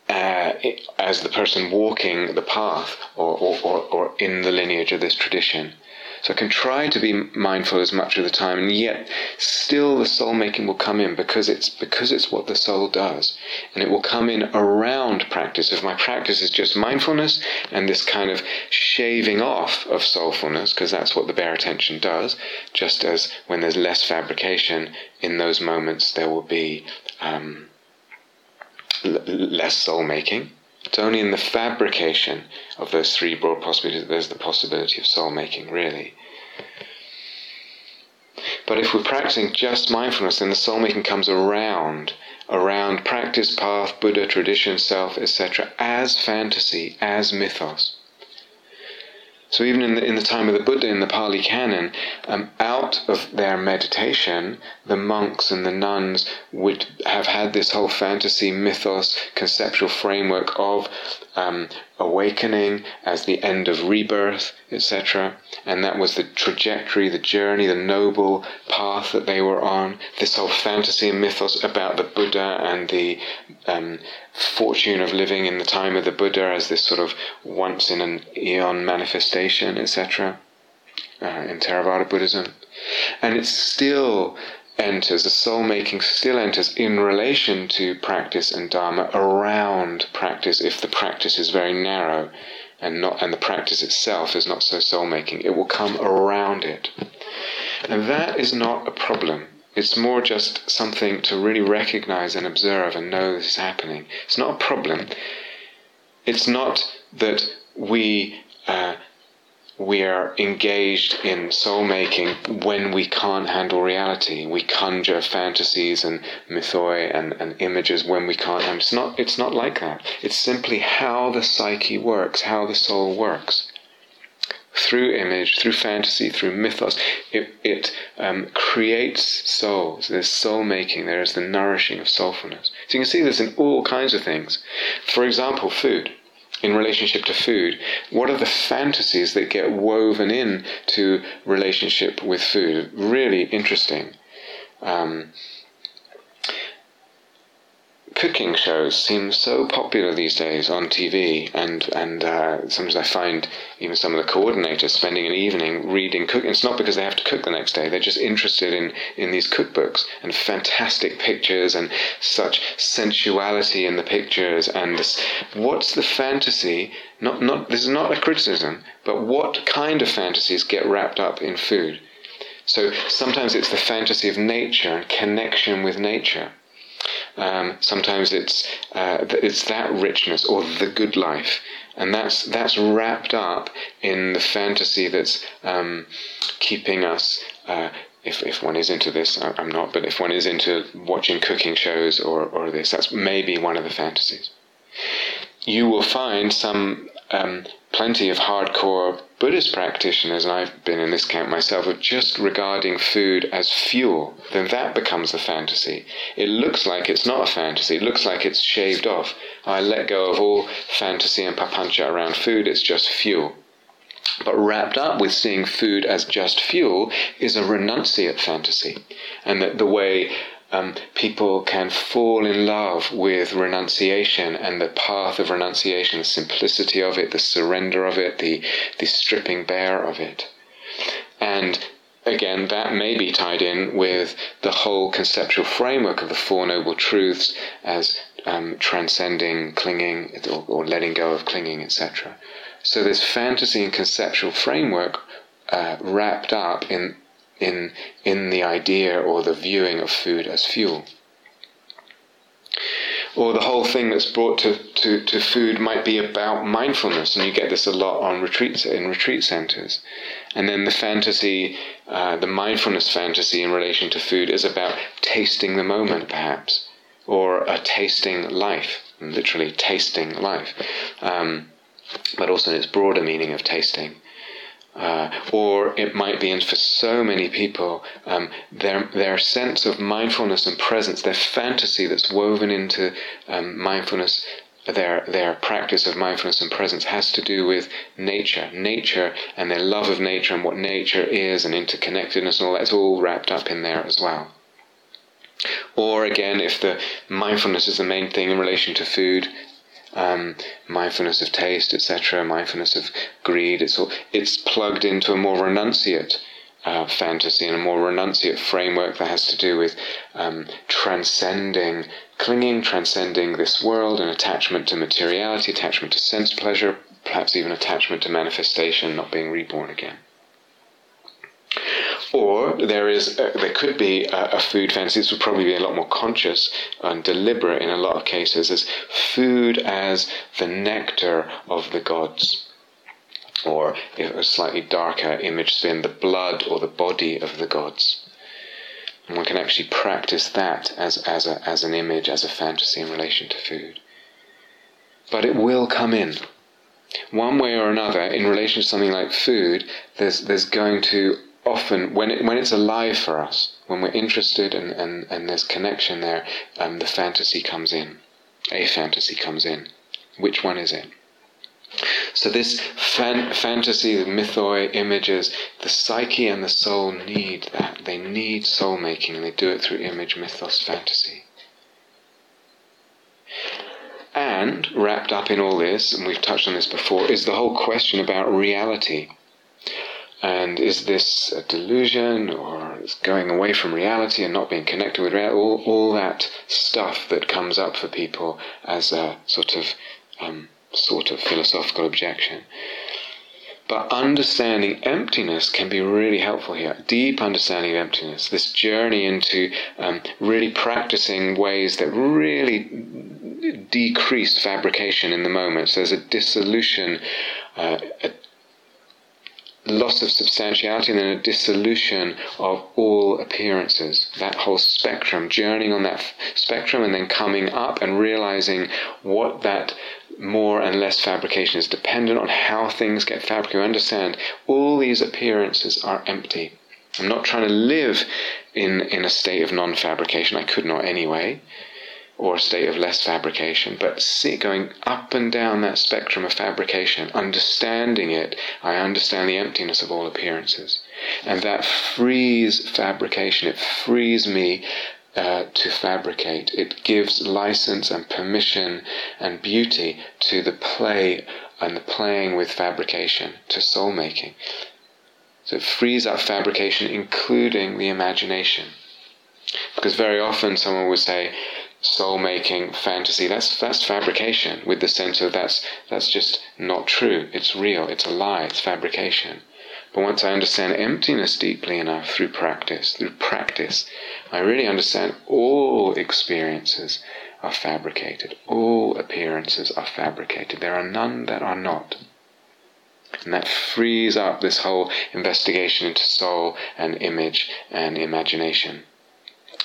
uh, as the person walking the path or, or, or, or in the lineage of this tradition. So I can try to be mindful as much of the time, and yet still the soul making will come in because it's because it's what the soul does, and it will come in around practice. If my practice is just mindfulness and this kind of shaving off of soulfulness, because that's what the bare attention does, just as when there's less fabrication in those moments, there will be um, less soul making. It's only in the fabrication of those three broad possibilities that there's the possibility of soul making, really. But if we're practicing just mindfulness, then the soul making comes around, around practice, path, Buddha, tradition, self, etc., as fantasy, as mythos. So even in the, in the time of the Buddha in the Pali Canon, um, out of their meditation, the monks and the nuns would have had this whole fantasy mythos conceptual framework of um, awakening as the end of rebirth, etc. And that was the trajectory, the journey, the noble path that they were on. This whole fantasy and mythos about the Buddha and the um, fortune of living in the time of the Buddha as this sort of once in an eon manifestation, etc. Uh, in Theravada Buddhism. And it's still enters, the soul making still enters in relation to practice and Dharma around practice if the practice is very narrow and not and the practice itself is not so soul making. It will come around it. And that is not a problem. It's more just something to really recognize and observe and know this is happening. It's not a problem. It's not that we uh, we are engaged in soul making when we can't handle reality. We conjure fantasies and mythoi and, and images when we can't handle. It's not. It's not like that. It's simply how the psyche works, how the soul works through image, through fantasy, through mythos, it, it um, creates souls. There's soul making, there is the nourishing of soulfulness. So you can see this in all kinds of things. For example, food. In relationship to food, what are the fantasies that get woven in to relationship with food? Really interesting. Um, cooking shows seem so popular these days on TV, and and uh, sometimes I find even some of the coordinators spending an evening reading cooking. It's not because they have to cook the next day; they're just interested in in these cookbooks and fantastic pictures and such sensuality in the pictures. And this, what's the fantasy? Not not this is not a criticism, but what kind of fantasies get wrapped up in food? So sometimes it's the fantasy of nature and connection with nature. Um, sometimes it's uh, it's that richness or the good life, and that's that's wrapped up in the fantasy that's um, keeping us. Uh, if, if one is into this, I'm not, but if one is into watching cooking shows or, or this, that's maybe one of the fantasies. You will find some um, plenty of hardcore Buddhist practitioners, and I've been in this camp myself, of just regarding food as fuel, then that becomes a fantasy. It looks like it's not a fantasy, it looks like it's shaved off. I let go of all fantasy and papancha around food, it's just fuel. But wrapped up with seeing food as just fuel is a renunciate fantasy. And that the way um, people can fall in love with renunciation and the path of renunciation, the simplicity of it, the surrender of it, the, the stripping bare of it. And again, that may be tied in with the whole conceptual framework of the Four Noble Truths as um, transcending clinging or, or, letting go of clinging, etc. So there's fantasy and conceptual framework uh, wrapped up in in, in the idea or the viewing of food as fuel. Or the whole thing that's brought to, to, to food might be about mindfulness, and you get this a lot on retreats in retreat centers. And then the fantasy, uh, the mindfulness fantasy in relation to food is about tasting the moment, perhaps, or a tasting life, literally tasting life, um, but also in its broader meaning of tasting. Uh, or it might be, and for so many people, um, their their sense of mindfulness and presence, their fantasy that's woven into um, mindfulness, their their practice of mindfulness and presence has to do with nature, nature, and their love of nature and what nature is, and interconnectedness, and all that's all wrapped up in there as well. Or again, if the mindfulness is the main thing in relation to food, um, mindfulness of taste, etc., mindfulness of greed. It's all it's plugged into a more renunciate uh, fantasy and a more renunciate framework that has to do with um, transcending, clinging, transcending this world and attachment to materiality, attachment to sense pleasure, perhaps even attachment to manifestation, not being reborn again. Or there is, uh, there could be a, a, food fantasy. This would probably be a lot more conscious and deliberate in a lot of cases, as food as the nectar of the gods or a slightly darker image spin, the blood or the body of the gods. And one can actually practice that as, as, a, as an image, as a fantasy in relation to food. But it will come in. One way or another, in relation to something like food, there's, there's going to often, when, it, when it's alive for us, when we're interested and, and, and there's connection there, um, the fantasy comes in. A fantasy comes in. Which one is it? So this fan- fantasy, the mythoi, images, the psyche and the soul need that. They need soul making, and they do it through image, mythos, fantasy. And wrapped up in all this, and we've touched on this before, is the whole question about reality. And is this a delusion, or is going away from reality and not being connected with reality? All, all that stuff that comes up for people as a sort of um, sort of philosophical objection. But understanding emptiness can be really helpful here. Deep understanding of emptiness, this journey into um, really practicing ways that really decrease fabrication in the moment. So there's a dissolution, uh, a loss of substantiality, and then a dissolution of all appearances. That whole spectrum, journeying on that f- spectrum, and then coming up and realizing what that more and less fabrication is dependent on how things get fabricated. You understand, all these appearances are empty. I'm not trying to live in, in a state of non fabrication. I could not anyway, or a state of less fabrication. But see, going up and down that spectrum of fabrication, understanding it, I understand the emptiness of all appearances. And that frees fabrication. It frees me uh, to fabricate. It gives license and permission and beauty to the play and the playing with fabrication, to soul making. So it frees up fabrication, including the imagination. Because very often someone would say, soul making, fantasy, that's, that's fabrication, with the sense of that's, that's just not true. It's real, it's a lie, it's fabrication. But once I understand emptiness deeply enough through practice, through practice, I really understand all experiences are fabricated, all appearances are fabricated. There are none that are not. And that frees up this whole investigation into soul and image and imagination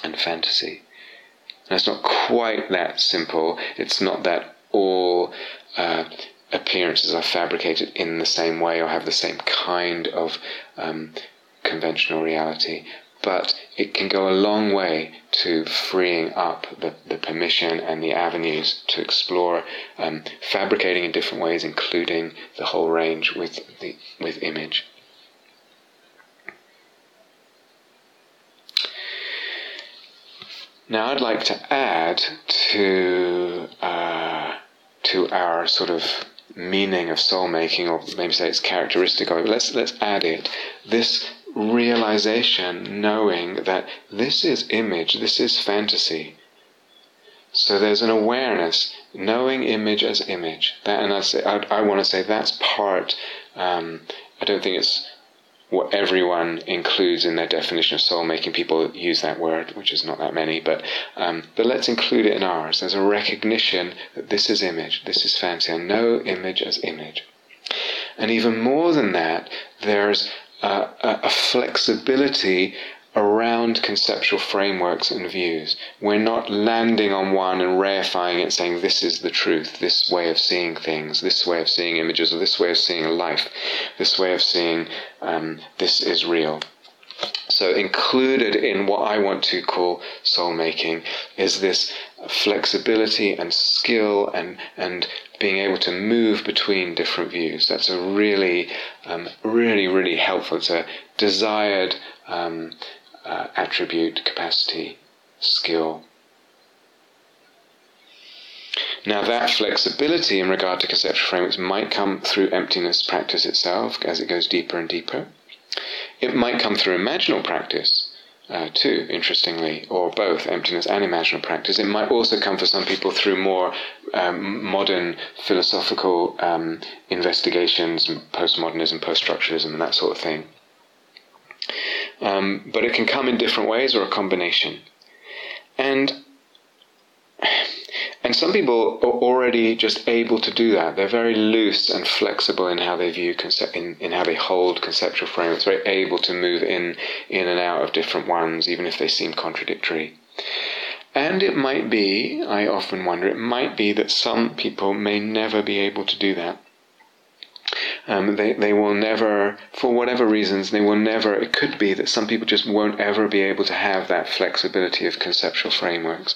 and fantasy. And it's not quite that simple. It's not that all uh, appearances are fabricated in the same way or have the same kind of um, conventional reality, but it can go a long way to freeing up the, the permission and the avenues to explore um, fabricating in different ways, including the whole range with, the, with image. Now, I'd like to add to uh, to our sort of meaning of soul making, or maybe say it's characteristic of it. Let's let's add it. This realization, knowing that this is image, this is fantasy. So there's an awareness, knowing image as image. That, and I say, I, I want to say that's part. Um, I don't think it's what everyone includes in their definition of soul making. People use that word, which is not that many, but um, but let's include it in ours. There's a recognition that this is image, this is fancy. I know image as image, and even more than that, there's a, a flexibility around conceptual frameworks and views. We're not landing on one and rarefying it, saying this is the truth, this way of seeing things, this way of seeing images, or this way of seeing life, this way of seeing um, this is real. So, included in what I want to call soul making is this flexibility and skill and, and being able to move between different views. That's a really, um, really, really helpful. It's a desired um, uh, attribute, capacity, skill. Now, that flexibility in regard to conceptual frameworks might come through emptiness practice itself as it goes deeper and deeper. It might come through imaginal practice uh, too, interestingly, or both emptiness and imaginal practice. It might also come for some people through more um, modern philosophical um, investigations, postmodernism, post-structuralism, and that sort of thing. Um, but it can come in different ways or a combination. And and some people are already just able to do that. They're very loose and flexible in how they view concept, in, in how they hold conceptual frameworks. Very able to move in in and out of different ones, even if they seem contradictory. And it might be, I often wonder, it might be that some people may never be able to do that. Um, they, they will never, for whatever reasons, they will never, it could be that some people just won't ever be able to have that flexibility of conceptual frameworks.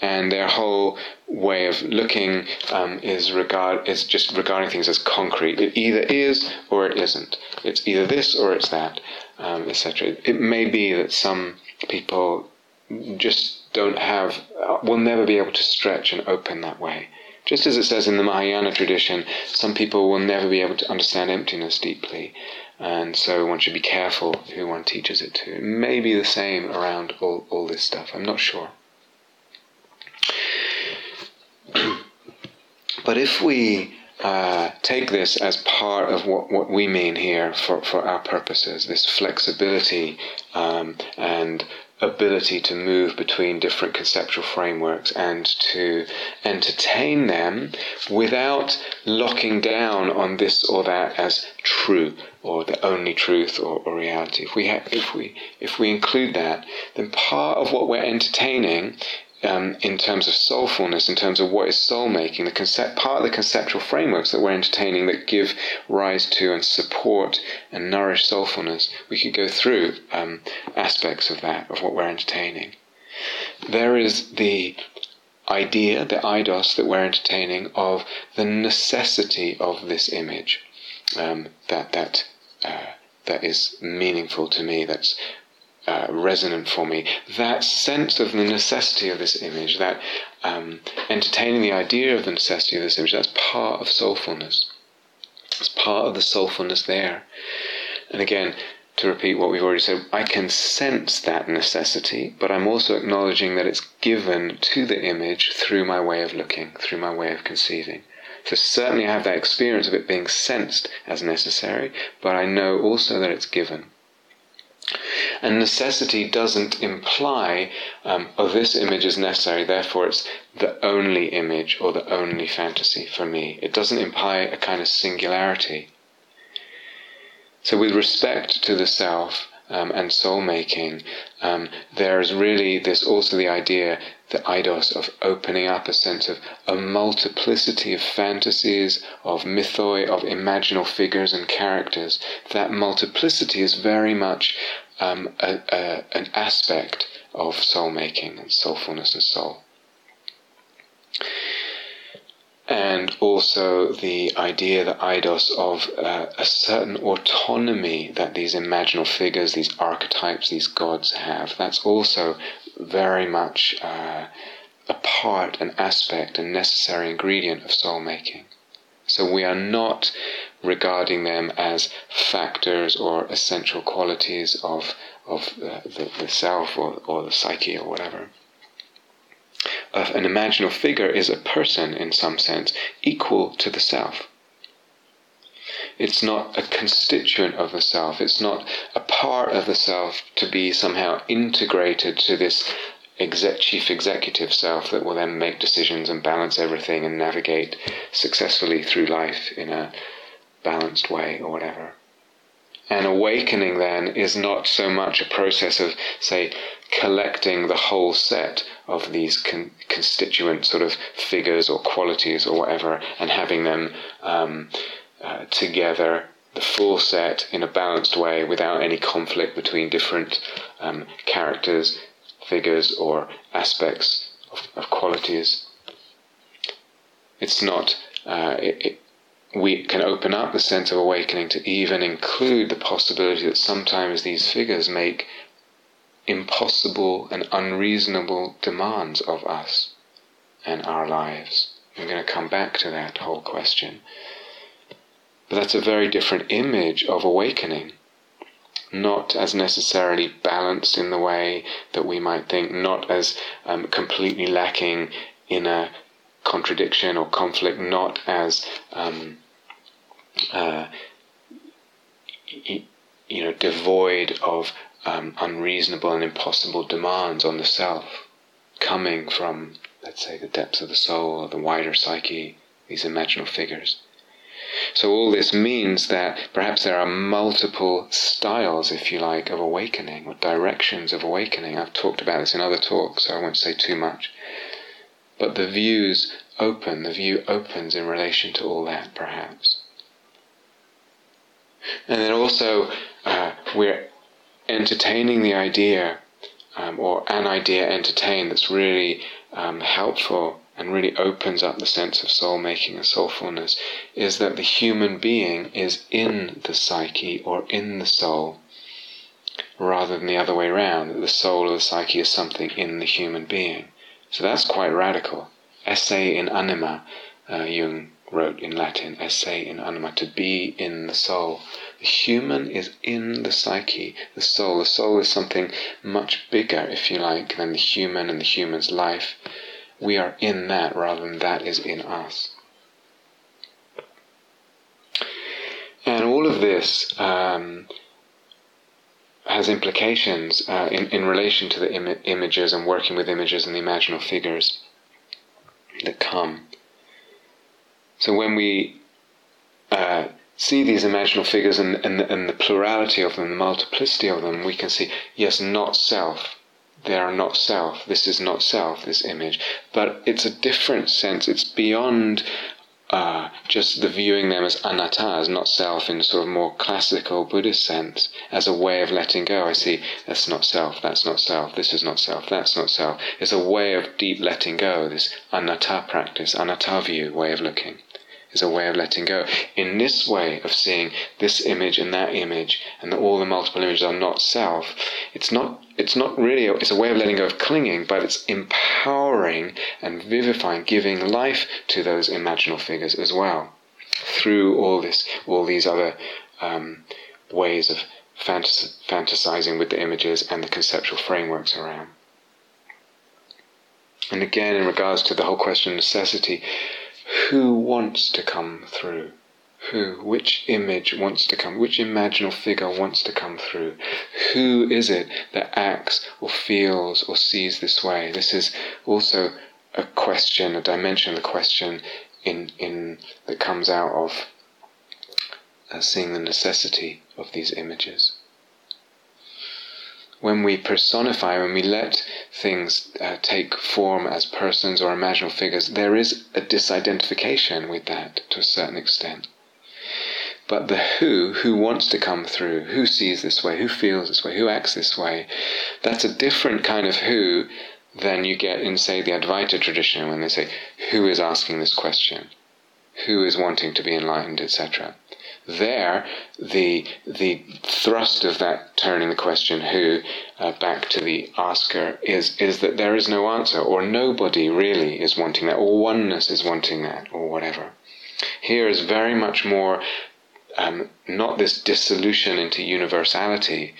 And their whole way of looking um, is regard is just regarding things as concrete. It either is or it isn't. It's either this or it's that, um, etc. It may be that some people just don't have, will never be able to stretch and open that way. Just as it says in the Mahayana tradition, some people will never be able to understand emptiness deeply, and so one should be careful who one teaches it to. It may be the same around all, all this stuff, I'm not sure. but if we uh, take this as part of what, what we mean here for, for our purposes, this flexibility um, and ability to move between different conceptual frameworks and to entertain them without locking down on this or that as true or the only truth or, or reality. If we, ha- if, we, if we include that, then part of what we're entertaining um, in terms of soulfulness, in terms of what is soul making, the concept, part of the conceptual frameworks that we're entertaining that give rise to and support and nourish soulfulness, we could go through um, aspects of that, of what we're entertaining. There is the idea, the eidos that we're entertaining of the necessity of this image um, that that uh, that is meaningful to me. That's uh, resonant for me. That sense of the necessity of this image, that um, entertaining the idea of the necessity of this image, that's part of soulfulness. It's part of the soulfulness there. And again, to repeat what we've already said, I can sense that necessity, but I'm also acknowledging that it's given to the image through my way of looking, through my way of conceiving. So certainly I have that experience of it being sensed as necessary, but I know also that it's given. And necessity doesn't imply, um, oh, this image is necessary, therefore it's the only image or the only fantasy for me. It doesn't imply a kind of singularity. So, with respect to the self um, and soul making, um, there's really this also the idea, the eidos, of opening up a sense of a multiplicity of fantasies, of mythoi, of imaginal figures and characters. That multiplicity is very much um, a, a, an aspect of soul making and soulfulness and soul. And also the idea, the eidos, of uh, a certain autonomy that these imaginal figures, these archetypes, these gods have. That's also very much uh, a part, an aspect, a necessary ingredient of soul making. So we are not regarding them as factors or essential qualities of, of uh, the, the self or, or the psyche or whatever. Uh, an imaginal figure is a person in some sense equal to the self. It's not a constituent of the self. It's not a part of the self to be somehow integrated to this exec- chief executive self that will then make decisions and balance everything and navigate successfully through life in a balanced way or whatever. And awakening then is not so much a process of, say, collecting the whole set of these con- constituent sort of figures or qualities or whatever and having them um, uh, together, the full set in a balanced way without any conflict between different um, characters figures or aspects of, of qualities. It's not, uh, it, it, we can open up the sense of awakening to even include the possibility that sometimes these figures make impossible and unreasonable demands of us and our lives. I'm going to come back to that whole question. But that's a very different image of awakening. Not as necessarily balanced in the way that we might think, not as um, completely lacking in a contradiction or conflict, not as um, uh, you know devoid of um, unreasonable and impossible demands on the self, coming from let's say the depths of the soul or the wider psyche, these imaginal figures. So all this means that perhaps there are multiple styles, if you like, of awakening or directions of awakening. I've talked about this in other talks, so I won't say too much. But the views open, the view opens in relation to all that, perhaps. And then also, uh, we're entertaining the idea, um, or an idea entertained that's really um, helpful and really opens up the sense of soul making and soulfulness, is that the human being is in the psyche or in the soul, rather than the other way around, that the soul or the psyche is something in the human being. So that's quite radical. Esse in anima, uh, Jung wrote in Latin, esse in anima, to be in the soul. The human is in the psyche, the soul. The soul is something much bigger, if you like, than the human and the human's life. We are in that rather than that is in us. And all of this um, has implications uh, in, in relation to the Im- images and working with images and the imaginal figures that come. So when we uh, see these imaginal figures and, and, and the plurality of them, the multiplicity of them, we can see, yes, not self. They are not self. This is not self, this image. But it's a different sense. It's beyond uh, just the viewing them as anatta, as not self in sort of more classical Buddhist sense, as a way of letting go. I see that's not self, that's not self, this is not self, that's not self. It's a way of deep letting go, this anatta practice, anatta view way of looking is a way of letting go. In this way of seeing this image and that image, and that all the multiple images are not self, it's not it's not really a, it's a way of letting go of clinging, but it's empowering and vivifying, giving life to those imaginal figures as well through all this, all these other um, ways of fantas- fantasizing with the images and the conceptual frameworks around. And again, in regards to the whole question of necessity, who wants to come through? Who, which image wants to come? Which imaginal figure wants to come through? Who is it that acts or feels or sees this way? This is also a question, a dimension of the question in, in that comes out of uh, seeing the necessity of these images when we personify, when we let things uh, take form as persons or imaginal figures, there is a disidentification with that to a certain extent. But the who, who wants to come through, who sees this way, who feels this way, who acts this way, that's a different kind of who than you get in, say, the Advaita tradition when they say, who is asking this question? Who is wanting to be enlightened, etc there, the the thrust of that turning the question who uh, back to the asker is is that there is no answer, or nobody really is wanting that, or oneness is wanting that, or whatever. Here is very much more um, not this dissolution into universality,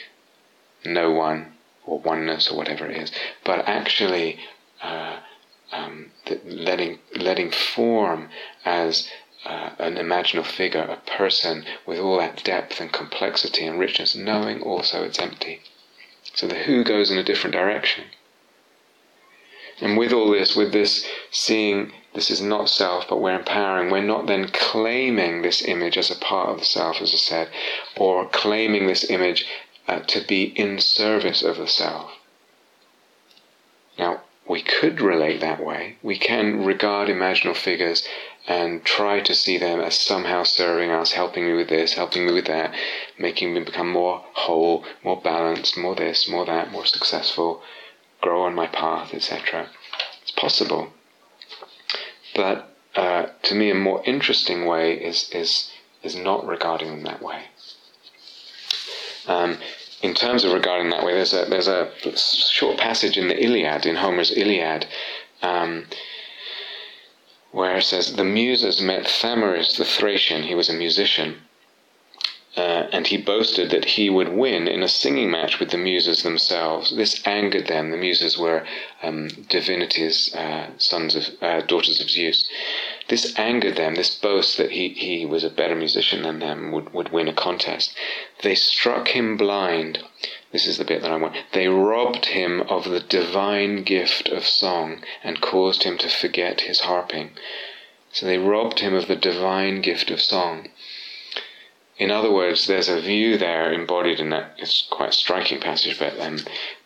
no one or oneness or whatever it is, but actually. Uh, um, letting letting form as uh, an imaginal figure, a person with all that depth and complexity and richness, knowing also it's empty. So the who goes in a different direction. And with all this, with this seeing this is not self, but we're empowering, we're not then claiming this image as a part of the self, as I said, or claiming this image uh, to be in service of the self. Now, we could relate that way. We can regard imaginal figures and try to see them as somehow serving us, helping me with this, helping me with that, making me become more whole, more balanced, more this, more that, more successful, grow on my path, etc. It's possible. But uh, to me, a more interesting way is, is, is not regarding them that way. Um, in terms of regarding that way, there's a, there's a short passage in the Iliad, in Homer's Iliad, um, where it says, The Muses met Thamyris the Thracian, he was a musician, uh, and he boasted that he would win in a singing match with the Muses themselves. This angered them. The Muses were um, divinities, uh, sons of uh, daughters of Zeus. This angered them. This boast that he, he was a better musician than them would, would win a contest. They struck him blind. This is the bit that I want. They robbed him of the divine gift of song and caused him to forget his harping. So they robbed him of the divine gift of song. In other words, there's a view there embodied in that. It's quite a striking passage, but um,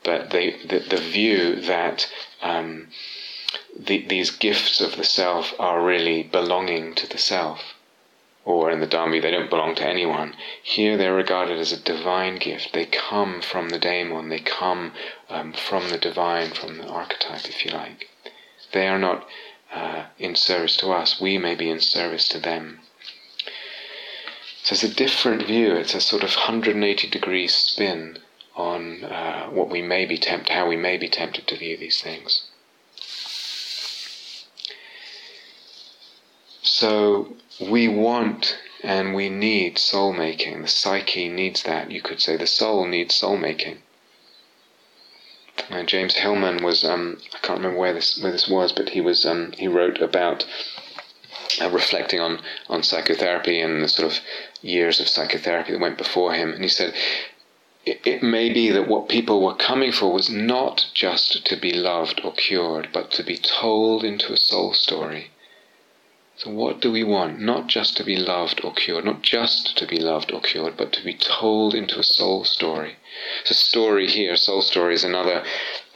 but the, the, the view that um, the, these gifts of the self are really belonging to the self, or in the Dharma they don't belong to anyone. Here they're regarded as a divine gift. They come from the daemon. They come um, from the divine, from the archetype, if you like. They are not uh, in service to us. We may be in service to them. So it's a different view. It's a sort of 180 degree spin on uh, what we may be tempted, how we may be tempted to view these things. So we want and we need soul making. The psyche needs that. You could say the soul needs soul making. Uh, James Hillman was um, I can't remember where this where this was, but he was um, he wrote about uh, reflecting on on psychotherapy and the sort of years of psychotherapy that went before him, and he said. It, it may be that what people were coming for was not just to be loved or cured, but to be told into a soul story. So, what do we want? Not just to be loved or cured, not just to be loved or cured, but to be told into a soul story. So, story here, soul story, is another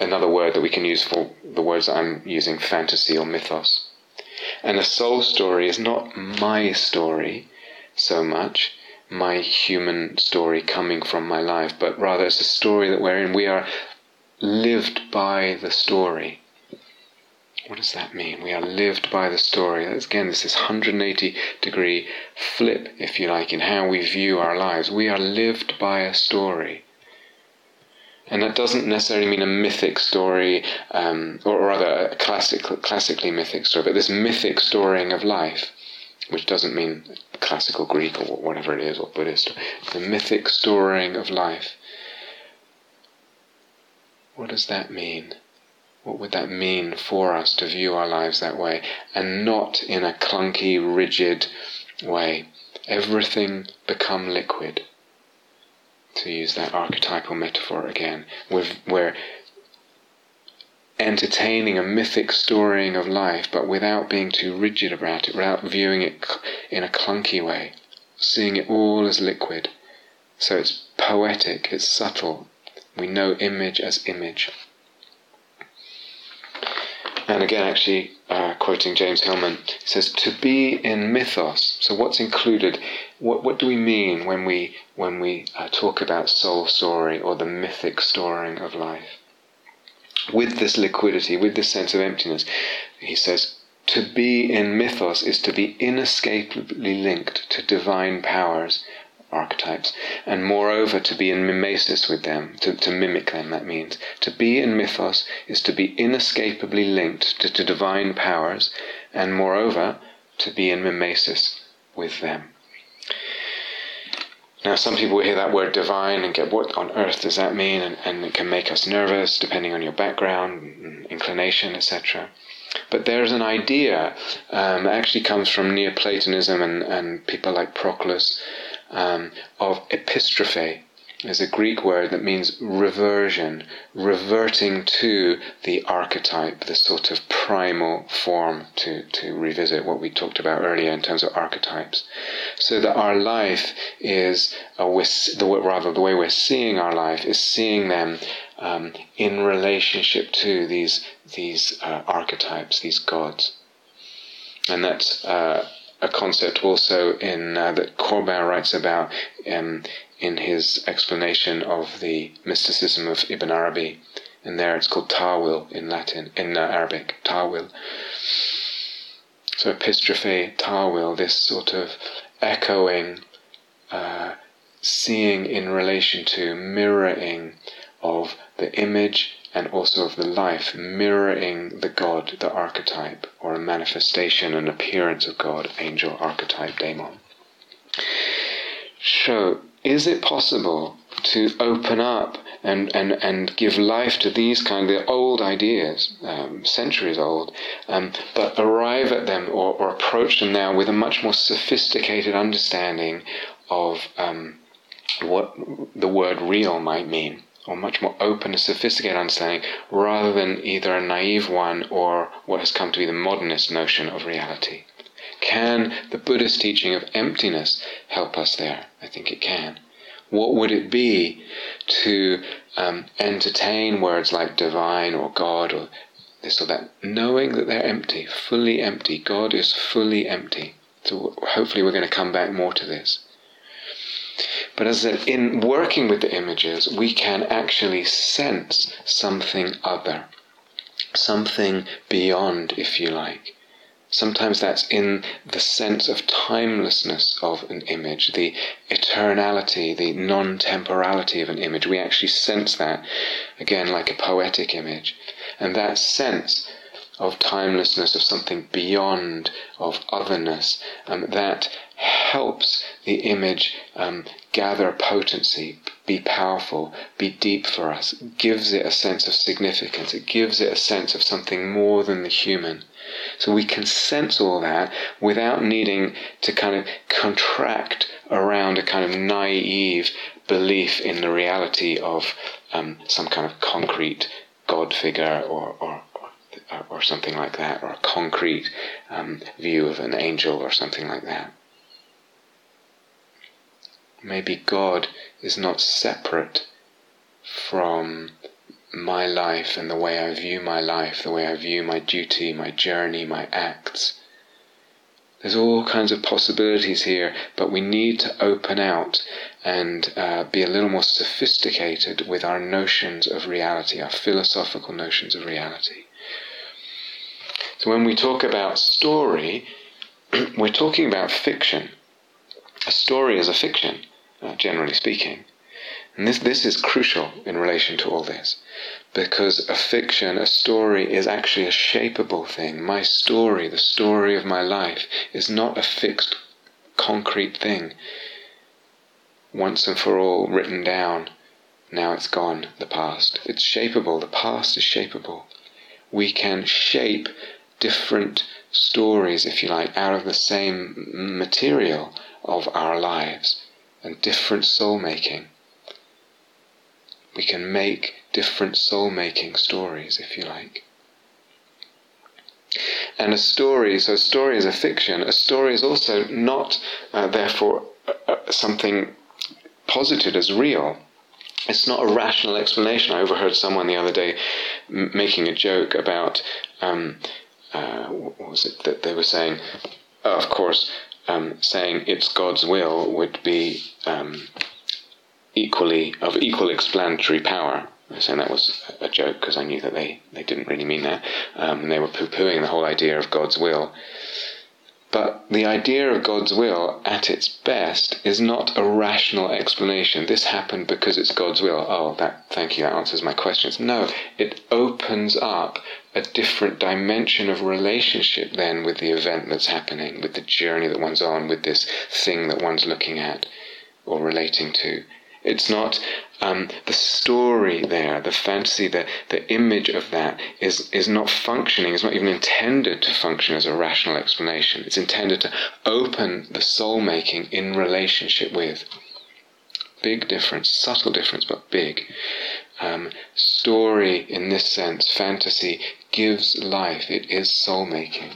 another word that we can use for the words that I'm using, fantasy or mythos. And a soul story is not my story so much, my human story coming from my life, but rather it's a story that wherein we are lived by the story. What does that mean? We are lived by the story. Again, this is 180 degree flip, if you like, in how we view our lives. We are lived by a story. And that doesn't necessarily mean a mythic story, um, or rather a classic, classically mythic story, but this mythic storying of life, which doesn't mean classical Greek or whatever it is, or Buddhist, the mythic storying of life. What does that mean? What would that mean for us to view our lives that way and not in a clunky, rigid way? Everything become liquid. To use that archetypal metaphor again, we're, we're entertaining a mythic storying of life, but without being too rigid about it, without viewing it in a clunky way, seeing it all as liquid. So it's poetic, it's subtle. We know image as image. And again, actually, uh, quoting James Hillman, he says, "To be in mythos." So, what's included? What what do we mean when we when we uh, talk about soul story or the mythic storing of life? With this liquidity, with this sense of emptiness, he says, "To be in mythos is to be inescapably linked to divine powers." archetypes, and moreover to be in mimesis with them, to, to mimic them, that means. To be in mythos is to be inescapably linked to, to divine powers, and moreover to be in mimesis with them. Now, some people hear that word divine and get, what on earth does that mean? And, and it can make us nervous depending on your background, inclination, etc. But there's an idea um, that actually comes from Neoplatonism and, and people like Proclus um, of epistrophe is a Greek word that means reversion, reverting to the archetype, the sort of primal form to, to revisit what we talked about earlier in terms of archetypes. So that our life is, a, the, rather the way we're seeing our life is seeing them um, in relationship to these, these uh, archetypes, these gods. And that's uh, a concept also in uh, that Corbin writes about um, in his explanation of the mysticism of Ibn Arabi, and there it's called Ta'wil in Latin, in uh, Arabic, Ta'wil. So epistrophe, Ta'wil, this sort of echoing, uh, seeing in relation to, mirroring of the image and also of the life mirroring the God, the archetype, or a manifestation, an appearance of God, angel, archetype, daemon. So, is it possible to open up and, and, and give life to these kind of old ideas, um, centuries old, um, but arrive at them or, or approach them now with a much more sophisticated understanding of um, what the word real might mean, or much more open and sophisticated understanding, rather than either a naive one or what has come to be the modernist notion of reality. Can the Buddhist teaching of emptiness help us there? I think it can. What would it be to um, entertain words like divine or God or this or that, knowing that they're empty, fully empty? God is fully empty. So hopefully we're going to come back more to this. But as I said, in working with the images, we can actually sense something other, something beyond, if you like. Sometimes that's in the sense of timelessness of an image, the eternality, the non temporality of an image. We actually sense that, again, like a poetic image. And that sense of timelessness, of something beyond, of otherness, um, that helps the image um, gather potency, be powerful, be deep for us, gives it a sense of significance, it gives it a sense of something more than the human. So we can sense all that without needing to kind of contract around a kind of naive belief in the reality of um, some kind of concrete God figure or, or, or, something like that, or a concrete um, view of an angel or something like that. Maybe God is not separate from my life and the way I view my life, the way I view my duty, my journey, my acts. There's all kinds of possibilities here, but we need to open out and uh, be a little more sophisticated with our notions of reality, our philosophical notions of reality. So when we talk about story, we're talking about fiction. A story is a fiction, uh, generally speaking. And this, this is crucial in relation to all this. Because a fiction, a story, is actually a shapeable thing. My story, the story of my life, is not a fixed, concrete thing. Once and for all written down. Now it's gone, the past. It's shapeable. The past is shapeable. We can shape different stories, if you like, out of the same material of our lives and different soul making we can make different soul making stories, if you like. And a story, so a story is a fiction, a story is also not, uh, therefore, uh, uh something posited as real. It's not a rational explanation. I overheard someone the other day m- making a joke about, um, uh, what was it that they were saying? Oh, of course, um, saying it's God's will would be um, equally of equal explanatory power. Saying that was a joke because I knew that they, they didn't really mean that. Um, they were poo pooing the whole idea of God's will. But the idea of God's will, at its best, is not a rational explanation. This happened because it's God's will. Oh, that, thank you, that answers my questions. No, it opens up a different dimension of relationship then with the event that's happening, with the journey that one's on, with this thing that one's looking at or relating to. It's not um, the story there, the fantasy, the, the image of that is, is not functioning, it's not even intended to function as a rational explanation. It's intended to open the soul making in relationship with. Big difference, subtle difference, but big. Um, story, in this sense, fantasy, gives life, it is soul making.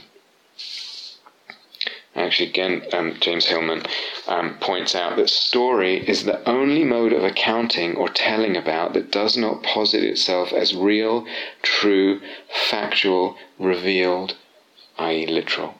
Actually, again, um, James Hillman um, points out that story is the only mode of accounting or telling about that does not posit itself as real, true, factual, revealed, i.e., literal.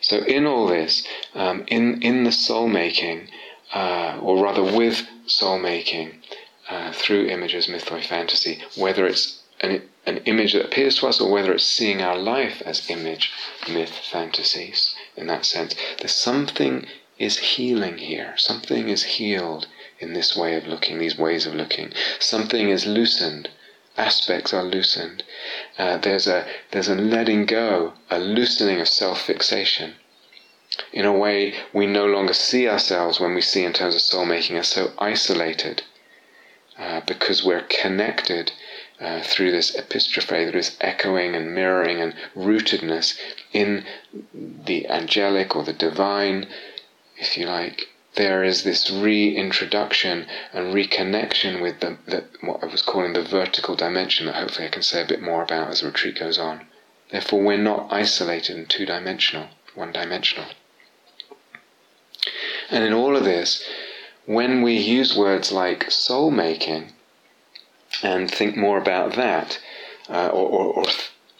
So, in all this, um, in, in the soul making, uh, or rather with soul making, uh, through images, mythoi, fantasy, whether it's an, an image that appears to us or whether it's seeing our life as image, myth, fantasies in that sense. There's something is healing here. Something is healed in this way of looking, these ways of looking. Something is loosened, aspects are loosened. Uh, there's a there's a letting go, a loosening of self-fixation. In a way, we no longer see ourselves when we see in terms of soul making as so isolated, uh, because we're connected uh, through this epistrophe, through this echoing and mirroring and rootedness in the angelic or the divine, if you like, there is this reintroduction and reconnection with the, the, what I was calling the vertical dimension that hopefully I can say a bit more about as the retreat goes on. Therefore, we're not isolated and two dimensional, one dimensional. And in all of this, when we use words like soul making and think more about that, uh, or, or, or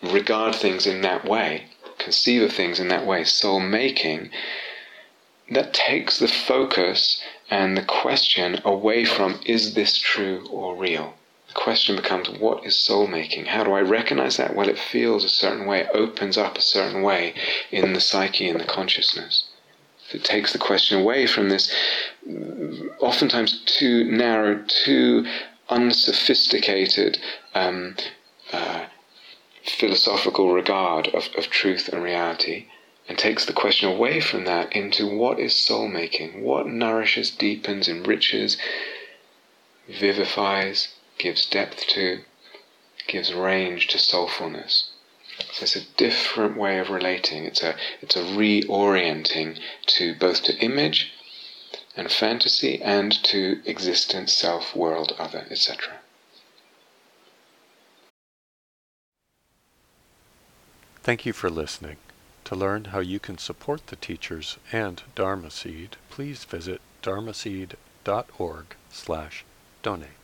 regard things in that way, conceive of things in that way, soul making, that takes the focus and the question away from is this true or real? The question becomes what is soul making? How do I recognize that? Well, it feels a certain way, it opens up a certain way in the psyche and the consciousness. It takes the question away from this oftentimes too narrow, too unsophisticated um, uh, philosophical regard of, of truth and reality and takes the question away from that into what is soul making? What nourishes, deepens, enriches, vivifies, gives depth to, gives range to soulfulness. So it's a different way of relating. It's a it's a reorienting to both to image and fantasy and to existence, self, world, other, etc. Thank you for listening. To learn how you can support the teachers and Dharma Seed, please visit dharmaseed.org slash donate.